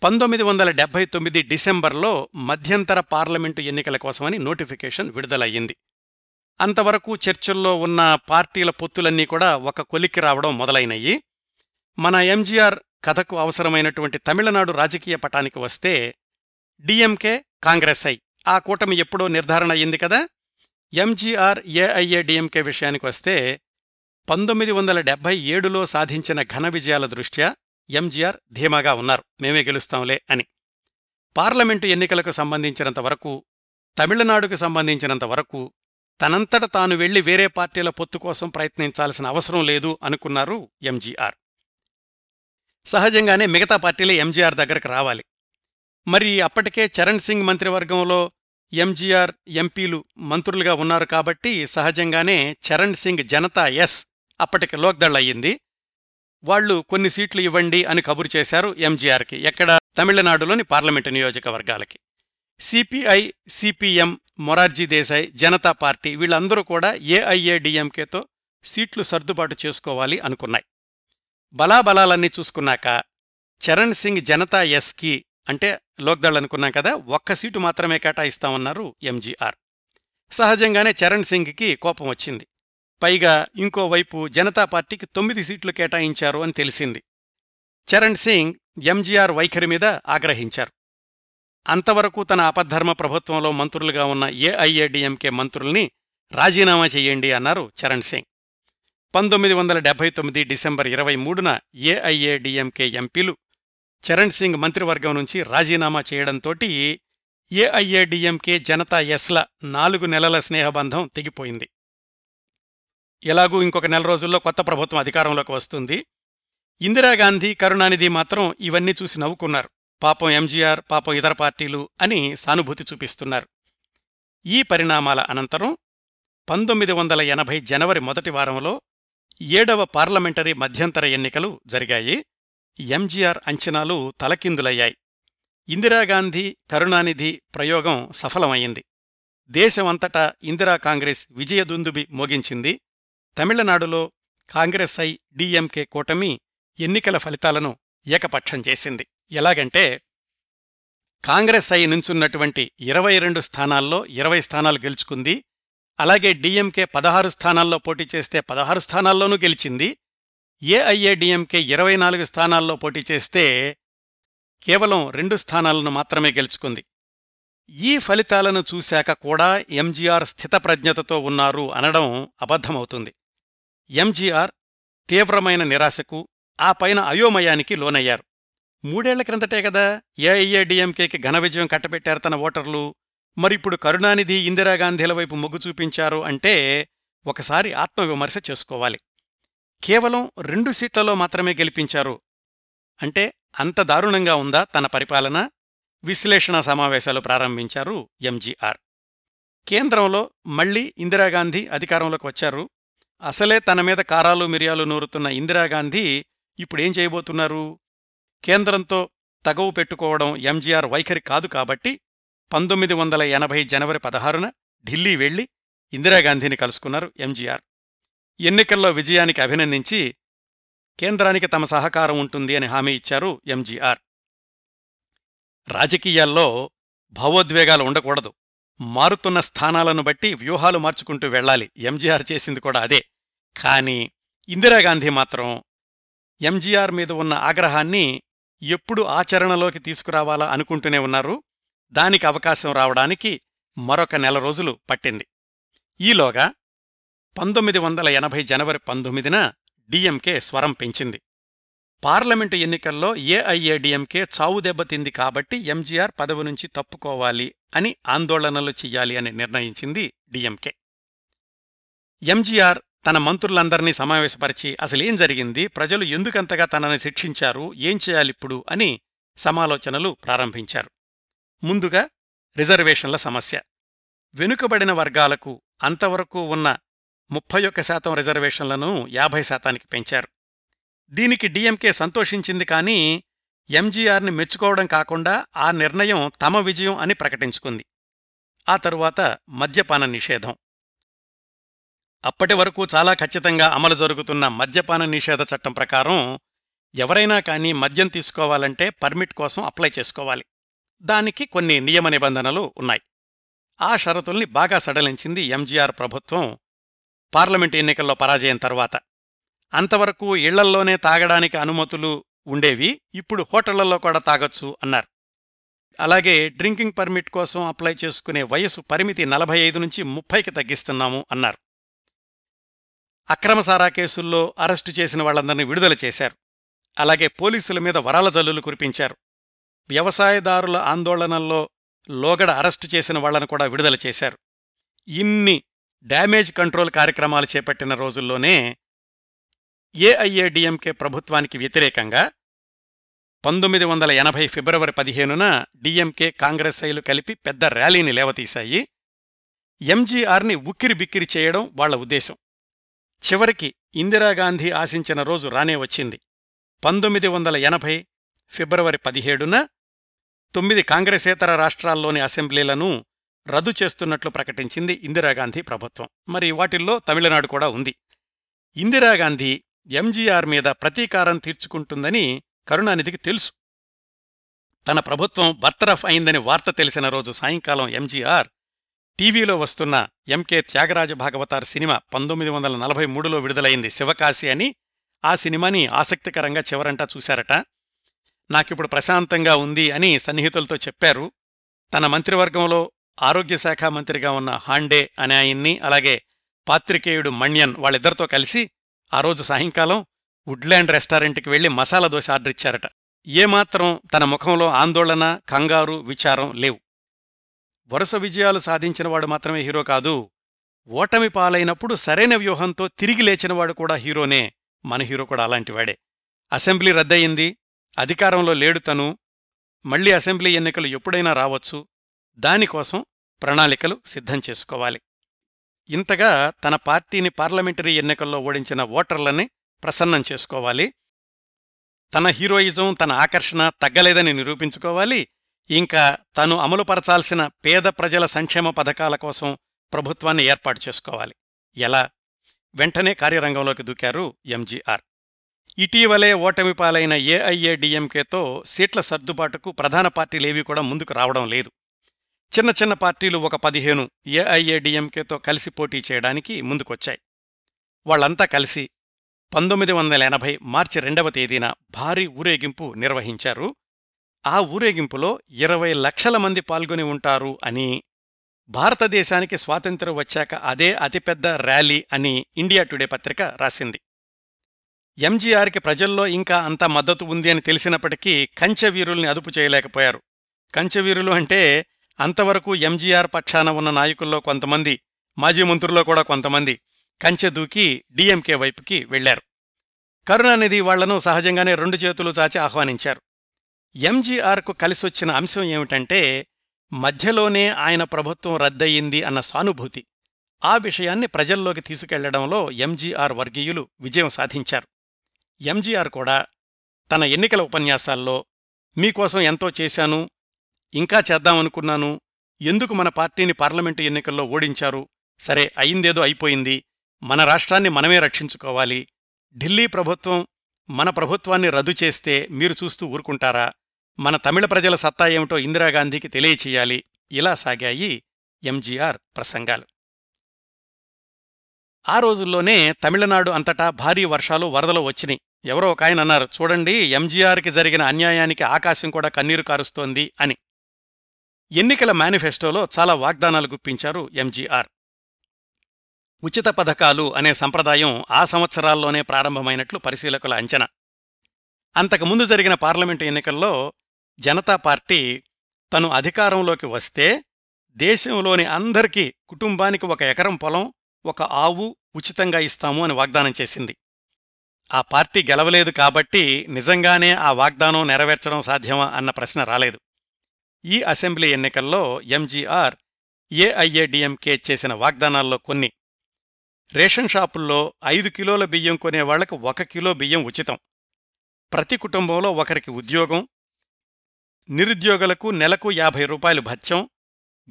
పంతొమ్మిది వందల డెబ్బై తొమ్మిది డిసెంబర్లో మధ్యంతర పార్లమెంటు ఎన్నికల కోసమని నోటిఫికేషన్ విడుదలయ్యింది. అంతవరకు చర్చల్లో ఉన్న పార్టీల పొత్తులన్నీ కూడా ఒక కొలిక్కి రావడం మొదలైనయి. మన ఎంజీఆర్ కథకు అవసరమైనటువంటి తమిళనాడు రాజకీయ పటానికి వస్తే డిఎంకే కాంగ్రెస్. ఐ ఆ కూటమి ఎప్పుడో నిర్ధారణ అయ్యింది కదా? ఎంజీఆర్ ఏఐఏ డిఎంకే విషయానికి వస్తే పంతొమ్మిది వందల డెబ్బై ఏడులో సాధించిన ఘన విజయాల దృష్ట్యా ఎంజీఆర్ ధీమాగా ఉన్నారు. మేమే గెలుస్తాంలే అని. పార్లమెంటు ఎన్నికలకు సంబంధించినంత వరకు తమిళనాడుకు సంబంధించినంత వరకు తనంతట తాను వెళ్ళి వేరే పార్టీల పొత్తు కోసం ప్రయత్నించాల్సిన అవసరం లేదు అనుకున్నారు ఎంజీఆర్. సహజంగానే మిగతా పార్టీలే ఎంజీఆర్ దగ్గరకు రావాలి. మరి అప్పటికే చరణ్ సింగ్ మంత్రివర్గంలో ఎంజీఆర్ ఎంపీలు మంత్రులుగా ఉన్నారు కాబట్టి సహజంగానే చరణ్ సింగ్ జనతా ఎస్ అప్పటికి లోక్దళ్ అయ్యింది. వాళ్ళు కొన్ని సీట్లు ఇవ్వండి అని కబురు చేశారు ఎంజీఆర్కి. ఎక్కడ? తమిళనాడులోని పార్లమెంటు నియోజకవర్గాలకి. CPI CPM Morarji Desai Janata party వీళ్ళందరూ కూడా ఏఐఏడిఎంకేతో సీట్లు సర్దుబాటు చేసుకోవాలి అనుకున్నాయి. బలాబలాలన్నీ చూసుకున్నాక చరణ్ సింగ్ జనతా ఎస్కి అంటే లోక్దళ్ అనుకున్నాం కదా ఒక్క సీటు మాత్రమే కేటాయిస్తామన్నారు ఎంజీఆర్. సహజంగానే చరణ్ సింగ్కి కోపం వచ్చింది. పైగా ఇంకోవైపు జనతా పార్టీకి తొమ్మిది సీట్లు కేటాయించారు అని తెలిసింది. చరణ్ సింగ్ ఎంజీఆర్ వైఖరి మీద ఆగ్రహించారు. అంతవరకు తన అపద్ధర్మ ప్రభుత్వంలో మంత్రులుగా ఉన్న ఏఐఏడిఎంకే మంత్రుల్ని రాజీనామా చెయ్యండి అన్నారు చరణ్ సింగ్. పంతొమ్మిది వందల డెబ్బై తొమ్మిది డిసెంబర్ ఇరవై మూడున ఏఐఏడిఎంకే ఎంపీలు చరణ్ సింగ్ మంత్రివర్గం నుంచి రాజీనామా చేయడంతోటి ఏఐఏడిఎంకే జనతా ఎస్ల నాలుగు నెలల స్నేహబంధం తెగిపోయింది. ఎలాగూ ఇంకొక నెల రోజుల్లో కొత్త ప్రభుత్వం అధికారంలోకి వస్తుంది. ఇందిరాగాంధీ కరుణానిధి మాత్రం ఇవన్నీ చూసి నవ్వుకున్నారు. పాపం ఎంజీఆర్ పాపం ఇతర పార్టీలు అని సానుభూతి చూపిస్తున్నారు. ఈ పరిణామాల అనంతరం పంతొమ్మిది వందల ఎనభై జనవరి మొదటి వారంలో ఏడవ పార్లమెంటరీ మధ్యంతర ఎన్నికలు జరిగాయి. ఎంజీఆర్ అంచనాలు తలకిందులయ్యాయి. ఇందిరాగాంధీ కరుణానిధి ప్రయోగం సఫలమయ్యింది దేశమంతటా ఇందిరా కాంగ్రెస్ విజయదుందుబి మోగించింది. తమిళనాడులో కాంగ్రెస్ ఐ డిఎంకే కూటమి ఎన్నికల ఫలితాలను ఏకపక్షం చేసింది. ఎలాగంటే కాంగ్రెస్ ఐ నుంచున్నటువంటి ఇరవై రెండు స్థానాల్లో ఇరవై స్థానాలు గెలుచుకుంది. అలాగే డిఎంకే పదహారు స్థానాల్లో పోటీ చేస్తే పదహారు స్థానాల్లోనూ గెలిచింది. ఏఐఏడిఎంకే ఇరవై నాలుగు స్థానాల్లో పోటీ చేస్తే కేవలం రెండు స్థానాలను మాత్రమే గెలుచుకుంది. ఈ ఫలితాలను చూశాక కూడా ఎంజీఆర్ స్థితప్రజ్ఞతతో ఉన్నారు అనడం అబద్ధమవుతుంది. ఎంజీఆర్ తీవ్రమైన నిరాశకు ఆ పైన అయోమయానికి లోనయ్యారు. మూడేళ్ళ క్రిందటే కదా ఏఐఏడిఎంకేకి ఘన విజయం కట్టబెట్టారు తన ఓటర్లు. మరిప్పుడు కరుణానిధి ఇందిరాగాంధీల వైపు మొగ్గు చూపించారు అంటే ఒకసారి ఆత్మవిమర్శ చేసుకోవాలి. కేవలం రెండు సీట్లలో మాత్రమే గెలిపించారు. అంటే అంత దారుణంగా ఉందా తన పరిపాలన? విశ్లేషణ సమావేశాలు ప్రారంభించారు ఎంజీఆర్. కేంద్రంలో మళ్ళీ ఇందిరాగాంధీ అధికారంలోకి వచ్చారు. అసలే తన మీద కారాలు మిరియాలు నూరుతున్న ఇందిరాగాంధీ ఇప్పుడేం చేయబోతున్నారు? కేంద్రంతో తగవు పెట్టుకోవడం ఎంజీఆర్ వైఖరి కాదు కాబట్టి పంతొమ్మిది వందల ఎనభై జనవరి పదహారున ఢిల్లీ వెళ్ళి ఇందిరాగాంధీని కలుసుకున్నారు ఎంజీఆర్. ఎన్నికల్లో విజయానికి అభినందించి కేంద్రానికి తమ సహకారం ఉంటుంది అని హామీ ఇచ్చారు ఎంజీఆర్. రాజకీయాల్లో భావోద్వేగాలు ఉండకూడదు. మారుతున్న స్థానాలను బట్టి వ్యూహాలు మార్చుకుంటూ వెళ్ళాలి. ఎంజీఆర్ చేసింది కూడా అదే. కాని ఇందిరాగాంధీ మాత్రం ఎంజీఆర్ మీద ఉన్న ఆగ్రహాన్ని ఎప్పుడు ఆచరణలోకి తీసుకురావాలా అనుకుంటూనే ఉన్నారు. దానికి అవకాశం రావడానికి మరొక నెల రోజులు పట్టింది. ఈలోగా పంతొమ్మిది వందల ఎనభై జనవరి పంతొమ్మిదిన డిఎంకే స్వరం పెంచింది. పార్లమెంటు ఎన్నికల్లో ఏఐఏడిఎంకే చావు దెబ్బతింది కాబట్టి ఎంజీఆర్ పదవి నుంచి తప్పుకోవాలి అని ఆందోళనలు చెయ్యాలి అని నిర్ణయించింది డిఎంకే. ఎంజీఆర్ తన మంత్రులందర్నీ సమావేశపరిచి అసలేం జరిగింది? ప్రజలు ఎందుకంతగా తనని శిక్షించారు? ఏం చేయాలిప్పుడు? అని సమాలోచనలు ప్రారంభించారు. ముందుగా రిజర్వేషన్ల సమస్య. వెనుకబడిన వర్గాలకు అంతవరకు ఉన్న ముప్పై ఒక్క శాతం రిజర్వేషన్లను యాభై శాతానికి పెంచారు. దీనికి డీఎంకే సంతోషించింది కానీ ఎంజీఆర్ని మెచ్చుకోవడం కాకుండా ఆ నిర్ణయం తమ విజయం అని ప్రకటించుకుంది. ఆ తరువాత మద్యపాన నిషేధం. అప్పటి వరకు చాలా ఖచ్చితంగా అమలు జరుగుతున్న మద్యపాన నిషేధ చట్టం ప్రకారం ఎవరైనా కానీ మద్యం తీసుకోవాలంటే పర్మిట్ కోసం అప్లై చేసుకోవాలి. దానికి కొన్ని నియమ నిబంధనలు ఉన్నాయి. ఆ షరతుల్ని బాగా సడలించింది ఎంజీఆర్ ప్రభుత్వం పార్లమెంటు ఎన్నికల్లో పరాజయం తర్వాత. అంతవరకు ఇళ్ళల్లోనే తాగడానికి అనుమతులు ఉండేవి ఇప్పుడు హోటళ్ళలో కూడా తాగొచ్చు అన్నారు. అలాగే డ్రింకింగ్ పర్మిట్ కోసం అప్లై చేసుకునే వయసు పరిమితి నలభై ఐదు నుంచి ముప్పైకి తగ్గిస్తున్నాము అన్నారు. అక్రమసారా కేసుల్లో అరెస్టు చేసిన వాళ్ళందరినీ విడుదల చేశారు. అలాగే పోలీసుల మీద వరాల జల్లులు కురిపించారు. వ్యవసాయదారుల ఆందోళనల్లో లోగడ అరెస్టు చేసిన వాళ్ళను కూడా విడుదల చేశారు. ఇన్ని డ్యామేజ్ కంట్రోల్ కార్యక్రమాలు చేపట్టిన రోజుల్లోనే ఏఐఏడిఎంకే ప్రభుత్వానికి వ్యతిరేకంగా పంతొమ్మిది వందల ఎనభై ఫిబ్రవరి పదిహేనున డిఎంకే కాంగ్రెస్ఐలు కలిపి పెద్ద ర్యాలీని లేవతీశాయి. ఎంజీఆర్ని ఉక్కిరి బిక్కిరి చేయడం వాళ్ళ ఉద్దేశం. చివరికి ఇందిరాగాంధీ ఆశించిన రోజు రానే వచ్చింది. పంతొమ్మిది వందల ఎనభై ఫిబ్రవరి పదిహేడున తొమ్మిది కాంగ్రెసేతర రాష్ట్రాల్లోని అసెంబ్లీలను రద్దు చేస్తున్నట్లు ప్రకటించింది ఇందిరాగాంధీ ప్రభుత్వం. మరి వాటిల్లో తమిళనాడు కూడా ఉంది. ఇందిరాగాంధీ ఎంజీఆర్ మీద ప్రతీకారం తీర్చుకుంటుందని కరుణానిధికి తెలుసు. తన ప్రభుత్వం బర్తరఫ్ అయిందని వార్త తెలిసిన రోజు సాయంకాలం ఎంజీఆర్ టీవీలో వస్తున్న ఎంకే త్యాగరాజ భాగవతార్ సినిమా పంతొమ్మిది వందల నలభై మూడులో విడుదలైంది శివకాశి అని. ఆ సినిమాని ఆసక్తికరంగా చివరంటా చూశారట. నాకిప్పుడు ప్రశాంతంగా ఉంది అని సన్నిహితులతో చెప్పారు. తన మంత్రివర్గంలో ఆరోగ్యశాఖ మంత్రిగా ఉన్న హాండే అనే ఆయన్ని అలాగే పాత్రికేయుడు మణ్యన్ వాళ్ళిద్దరితో కలిసి ఆ రోజు సాయంకాలం వుడ్లాండ్ రెస్టారెంట్కి వెళ్ళి మసాలా దోశ ఆర్డర్ ఇచ్చారట ఏమాత్రం తన ముఖంలో ఆందోళన కంగారు విచారం లేవు. వరుస విజయాలు సాధించినవాడు మాత్రమే హీరో కాదు. ఓటమి పాలైనప్పుడు సరైన వ్యూహంతో తిరిగి లేచినవాడు కూడా హీరోనే. మన హీరో కూడా అలాంటివాడే అసెంబ్లీ రద్దయింది. అధికారంలో లేడు తను. మళ్ళీ అసెంబ్లీ ఎన్నికలు ఎప్పుడైనా రావచ్చు. దానికోసం ప్రణాళికలు సిద్ధం చేసుకోవాలి. ఇంతగా తన పార్టీని పార్లమెంటరీ ఎన్నికల్లో ఓడించిన ఓటర్లని ప్రసన్నం చేసుకోవాలి. తన హీరోయిజం తన ఆకర్షణ తగ్గలేదని నిరూపించుకోవాలి. ఇంకా తను అమలుపరచాల్సిన పేద ప్రజల సంక్షేమ పథకాల కోసం ప్రభుత్వాన్ని ఏర్పాటు చేసుకోవాలి. ఎలా? వెంటనే కార్యరంగంలోకి దూకారు ఎంజీఆర్. ఇటీవలే ఓటమి పాలైన ఏఐఏడిఎంకేతో సీట్ల సర్దుబాటుకు ప్రధాన పార్టీలేవీ కూడా ముందుకు రావడం లేదు. చిన్న చిన్న పార్టీలు ఒక పదిహేను ఏఐఏడిఎంకేతో కలిసి పోటీ చేయడానికి ముందుకొచ్చాయి. వాళ్ళంతా కలిసి పంతొమ్మిది వందల ఎనభై మార్చి రెండవ తేదీన భారీ ఊరేగింపు నిర్వహించారు ఆ ఊరేగింపులో ఇరవై లక్షల మంది పాల్గొని ఉంటారు అని భారతదేశానికి స్వాతంత్ర్యం వచ్చాక అదే అతిపెద్ద ర్యాలీ అని ఇండియా టుడే పత్రిక రాసింది. ఎంజీఆర్కి ప్రజల్లో ఇంకా అంత మద్దతు ఉంది అని తెలిసినప్పటికీ కంచెవీరుల్ని అదుపు చేయలేకపోయారు. కంచెవీరులు అంటే అంతవరకు ఎంజీఆర్ పక్షాన ఉన్న నాయకుల్లో కొంతమంది మాజీ మంత్రుల్లో కూడా కొంతమంది కంచె దూకి డీఎంకే వైపుకి వెళ్ళారు కరుణానిధి వాళ్ళను సహజంగానే రెండు చేతులు చాచి ఆహ్వానించారు. ఎంజీఆర్కు కలిసొచ్చిన అంశం ఏమిటంటే మధ్యలోనే ఆయన ప్రభుత్వం రద్దయింది అన్న సానుభూతి. ఆ విషయాన్ని ప్రజల్లోకి తీసుకెళ్ళడంలో ఎంజీఆర్ వర్గీయులు విజయం సాధించారు. ఎంజీఆర్ కూడా తన ఎన్నికల ఉపన్యాసాల్లో మీకోసం ఎంతో చేశాను ఇంకా చేద్దామనుకున్నాను ఎందుకు మన పార్టీని పార్లమెంటు ఎన్నికల్లో ఓడించారు సరే అయిందేదో అయిపోయింది మన రాష్ట్రాన్ని మనమే రక్షించుకోవాలి ఢిల్లీ ప్రభుత్వం మన ప్రభుత్వాన్ని రద్దు చేస్తే మీరు చూస్తూ ఊరుకుంటారా మన తమిళ ప్రజల సత్తా ఏమిటో ఇందిరాగాంధీకి తెలియచేయాలి. ఇలా సాగాయి ఎంజీఆర్ ప్రసంగాలు. ఆ రోజుల్లోనే తమిళనాడు అంతటా భారీ వర్షాలు వరదలు వచ్చినాయి. ఎవరో ఒక ఆయన అన్నారు చూడండి ఎంజీఆర్కి జరిగిన అన్యాయానికి ఆకాశం కూడా కన్నీరు కారుస్తోంది అని. ఎన్నికల మేనిఫెస్టోలో చాలా వాగ్దానాలు గుప్పించారు ఎంజీఆర్. ఉచిత పథకాలు అనే సంప్రదాయం ఆ సంవత్సరాల్లోనే ప్రారంభమైనట్లు పరిశీలకుల అంచనా. అంతకుముందు జరిగిన పార్లమెంటు ఎన్నికల్లో జనతా పార్టీ తను అధికారంలోకి వస్తే దేశంలోని అందరికీ కుటుంబానికి ఒక ఎకరం పొలం ఒక ఆవు ఉచితంగా ఇస్తాము అని వాగ్దానం చేసింది. ఆ పార్టీ గెలవలేదు కాబట్టి నిజంగానే ఆ వాగ్దానం నెరవేర్చడం సాధ్యమా అన్న ప్రశ్న రాలేదు. ఈ అసెంబ్లీ ఎన్నికల్లో ఎంజీఆర్ ఏఐఏడిఎంకే చేసిన వాగ్దానాల్లో కొన్ని. రేషన్ షాపుల్లో ఐదు కిలోల బియ్యం కొనేవాళ్ళకు ఒక కిలో బియ్యం ఉచితం. ప్రతి కుటుంబంలో ఒకరికి ఉద్యోగం నిరుద్యోగులకు నెలకు యాభై రూపాయలు భత్యం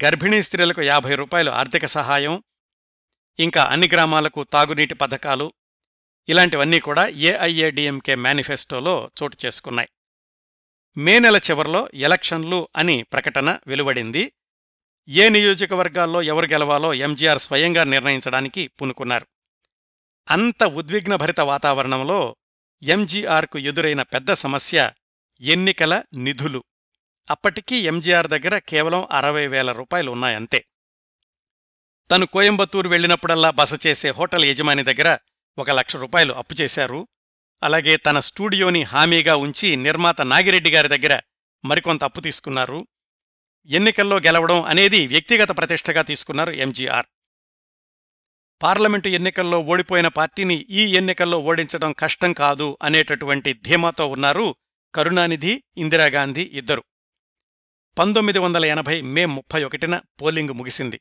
గర్భిణీ స్త్రీలకు యాభై రూపాయలు ఆర్థిక సహాయం ఇంకా అన్ని గ్రామాలకు తాగునీటి పథకాలు ఇలాంటివన్నీ కూడా ఏఐఏడిఎంకే మేనిఫెస్టోలో చోటు చేసుకున్నాయి. మే నెల చివర్లో ఎలక్షన్లు అని ప్రకటన వెలువడింది. ఏ నియోజకవర్గాల్లో ఎవరు గెలవాలో ఎంజీఆర్ స్వయంగా నిర్ణయించడానికి పూనుకున్నారు. అంత ఉద్విగ్నభరిత వాతావరణంలో ఎంజీఆర్కు ఎదురైన పెద్ద సమస్య ఎన్నికల నిధులు. అప్పటికీ ఎంజీఆర్ దగ్గర కేవలం అరవై వేల రూపాయలు ఉన్నాయంతే. తను కోయంబత్తూరు వెళ్ళినప్పుడల్లా బస చేసే హోటల్ యజమాని దగ్గర ఒక లక్ష రూపాయలు అప్పు చేశారు. అలాగే తన స్టూడియోని హామీగా ఉంచి నిర్మాత నాగిరెడ్డి గారి దగ్గర మరికొంత అప్పు తీసుకున్నారు. ఎన్నికల్లో గెలవడం అనేది వ్యక్తిగత ప్రతిష్టగా తీసుకున్నారు ఎంజీఆర్. పార్లమెంటు ఎన్నికల్లో ఓడిపోయిన పార్టీని ఈ ఎన్నికల్లో ఓడించడం కష్టం కాదు అనేటటువంటి ధీమాతో ఉన్నారు కరుణానిధి ఇందిరాగాంధీ ఇద్దరు. పంతొమ్మిది వందల ఎనభై మే ముప్పై ఒకటిన పోలింగు ముగిసింది.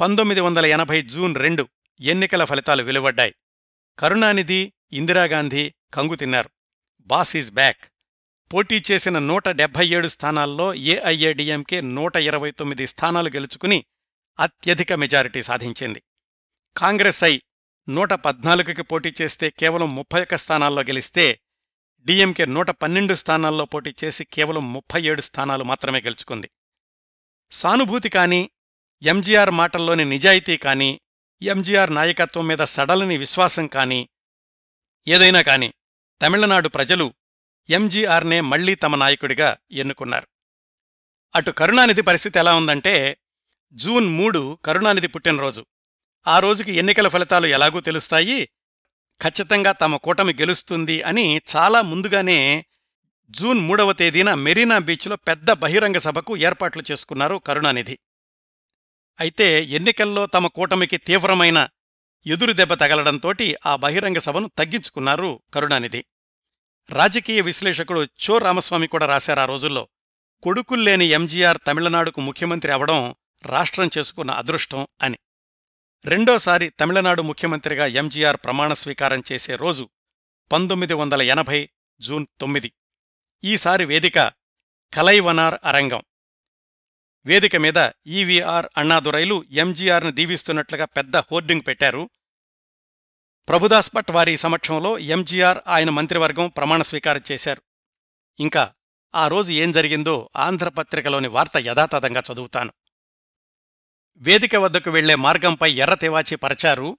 పంతొమ్మిది వందల ఎనభై జూన్ రెండు ఎన్నికల ఫలితాలు వెలువడ్డాయి. కరుణానిధి ఇందిరాగాంధీ కంగు తిన్నారు. Boss is back. పోటీ చేసిన నూట డెబ్బై ఏడు స్థానాల్లో ఏఐఏడిఎంకే నూట ఇరవై తొమ్మిది స్థానాలు గెలుచుకుని అత్యధిక మెజారిటీ సాధించింది. కాంగ్రెస్ ఐ నూట పద్నాలుగుకి పోటీ చేస్తే కేవలం ముప్పై ఒక్క స్థానాల్లో గెలిస్తే డిఎంకే నూట పన్నెండు స్థానాల్లో పోటీ చేసి కేవలం ముప్పై ఏడు స్థానాలు మాత్రమే గెలుచుకుంది. సానుభూతి కానీ ఎంజీఆర్ మాటల్లోని నిజాయితీ కాని ఎంజీఆర్ నాయకత్వం మీద సడలని విశ్వాసం కాని ఏదైనా కాని తమిళనాడు ప్రజలు ఎంజీఆర్నే మళ్ళీ తమ నాయకుడిగా ఎన్నుకున్నారు. అటు కరుణానిధి పరిస్థితి ఎలా ఉందంటే జూన్ మూడు కరుణానిధి పుట్టినరోజు. ఆ రోజుకి ఎన్నికల ఫలితాలు ఎలాగూ తెలుస్తాయి? ఖచ్చితంగా తమ కూటమి గెలుస్తుంది అని చాలా ముందుగానే జూన్ మూడవ తేదీన మెరీనా బీచ్లో పెద్ద బహిరంగ సభకు ఏర్పాట్లు చేసుకున్నారు కరుణానిధి. అయితే ఎన్నికల్లో తమ కూటమికి తీవ్రమైన ఎదురుదెబ్బ తగలడంతోటి ఆ బహిరంగ సభను తగ్గించుకున్నారు కరుణానిధి. రాజకీయ విశ్లేషకుడు చో రామస్వామి కూడా రాశారు ఆ రోజుల్లో కొడుకుల్లేని ఎంజీఆర్ తమిళనాడుకు ముఖ్యమంత్రి అవడం రాష్ట్రం చేసుకున్న అదృష్టం అని. రెండోసారి తమిళనాడు ముఖ్యమంత్రిగా ఎంజీఆర్ ప్రమాణ స్వీకారం చేసే రోజు పంతొమ్మిది వందల ఎనభై జూన్ తొమ్మిది. ఈసారి వేదిక కలైవనార్ అరంగం. వేదిక మీద ఈవీఆర్ అన్నాదురైలు ఎంజీఆర్ను దీవిస్తున్నట్లుగా పెద్ద హోర్డింగ్ పెట్టారు. ప్రభుదాస్ భట్ వారి సమక్షంలో ఎంజీఆర్ ఆయన మంత్రివర్గం ప్రమాణ స్వీకారం చేశారు. ఇంకా ఆ రోజు ఏం జరిగిందో ఆంధ్రపత్రికలోని వార్త యథాతథంగా చదువుతాను. వేదిక వద్దకు వెళ్ళే మార్గంపై ఎర్ర తివాచి పరచారు.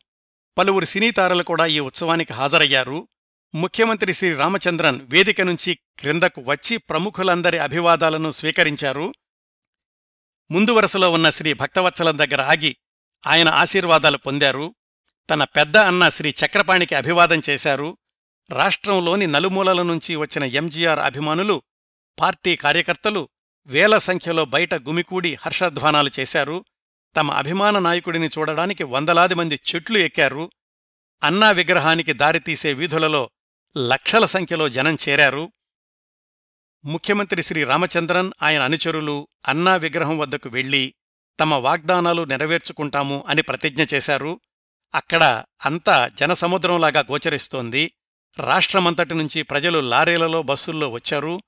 పలువురు సినీతారలు కూడా ఈ ఉత్సవానికి హాజరయ్యారు. ముఖ్యమంత్రి శ్రీ రామచంద్రన్ వేదిక నుంచి క్రిందకు వచ్చి ప్రముఖులందరి అభివాదాలను స్వీకరించారు. ముందు వరుసలో ఉన్న శ్రీ భక్తవత్సలం దగ్గర ఆగి ఆయన ఆశీర్వాదాలు పొందారు. తన పెద్ద అన్న శ్రీ చక్రపాణికి అభివాదం చేశారు. రాష్ట్రంలోని నలుమూలల నుంచి వచ్చిన ఎంజీఆర్ అభిమానులు పార్టీ కార్యకర్తలు వేల సంఖ్యలో బయట గుమికూడి హర్షధ్వానాలు చేశారు. తమ అభిమాన నాయకుడిని చూడడానికి వందలాది మంది చెట్లు ఎక్కారు. అన్నా విగ్రహానికి దారితీసే వీధులలో లక్షల సంఖ్యలో జనం చేరారు. ముఖ్యమంత్రి శ్రీ రామచంద్రన్ ఆయన అనుచరులు అన్నా విగ్రహం వద్దకు వెళ్ళి తమ వాగ్దానాలు నెరవేర్చుకుంటాము అని ప్రతిజ్ఞ చేశారు. అక్కడ అంతా జనసముద్రంలాగా గోచరిస్తోంది. రాష్ట్రమంతటి నుంచి ప్రజలు లారీలలో బస్సుల్లో వచ్చారు.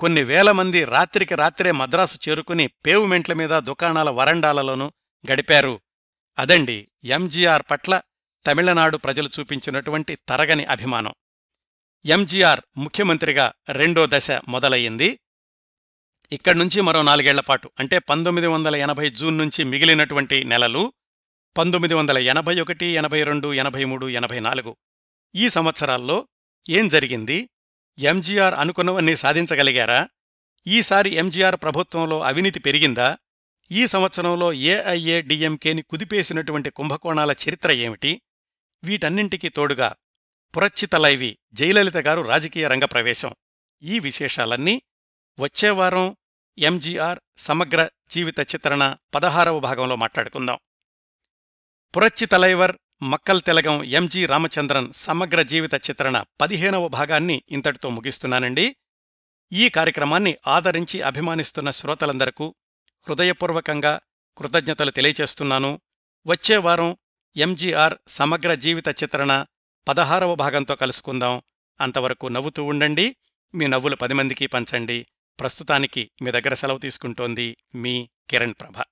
కొన్ని వేల మంది రాత్రికి రాత్రే మద్రాసు చేరుకుని పేవ్మెంట్ల మీద దుకాణాల వరండాలలోనూ గడిపారు. అదండి ఎంజీఆర్ పట్ల తమిళనాడు ప్రజలు చూపించినటువంటి తరగని అభిమానం. ఎంజీఆర్ ముఖ్యమంత్రిగా రెండో దశ మొదలయ్యింది. ఇక్కడ్నుంచి మరో నాలుగేళ్ళపాటు అంటే పంతొమ్మిది వందల ఎనభై జూన్ నుంచి మిగిలినటువంటి నెలలు పంతొమ్మిది వందల ఎనభై ఒకటి ఎనభై రెండు ఎనభై మూడు ఎనభై నాలుగు ఈ సంవత్సరాల్లో ఏం జరిగింది? ఎంజీఆర్ అనుకున్నవన్నీ సాధించగలిగారా? ఈసారి ఎంజీఆర్ ప్రభుత్వంలో అవినీతి పెరిగిందా? ఈ సంవత్సరంలో ఏఐఏ డిఎంకేని కుదిపేసినటువంటి కుంభకోణాల చరిత్ర ఏమిటి? వీటన్నింటికీ తోడుగా పురచ్చితలైవి జయలలిత గారు రాజకీయ రంగ ప్రవేశం. ఈ విశేషాలన్నీ వచ్చేవారం ఎంజీఆర్ సమగ్ర జీవిత చిత్రణ పదహారవ భాగంలో మాట్లాడుకుందాం. పురచ్చితలైవర్ మక్కల్ తెలగం ఎంజి రామచంద్రన్ సమగ్ర జీవిత చిత్రణ పదిహేనవ భాగాన్ని ఇంతటితో ముగిస్తున్నానండి. ఈ కార్యక్రమాన్ని ఆదరించి అభిమానిస్తున్న శ్రోతలందరకు హృదయపూర్వకంగా కృతజ్ఞతలు తెలియచేస్తున్నాను. వచ్చే వారం ఎంజీఆర్ సమగ్ర జీవిత చిత్రణ పదహారవ భాగంతో కలుసుకుందాం. అంతవరకు నవ్వుతూ ఉండండి. మీ నవ్వులు పది మందికి పంచండి. ప్రస్తుతానికి మీ దగ్గర సెలవు తీసుకుంటోంది మీ కిరణ్ ప్రభ.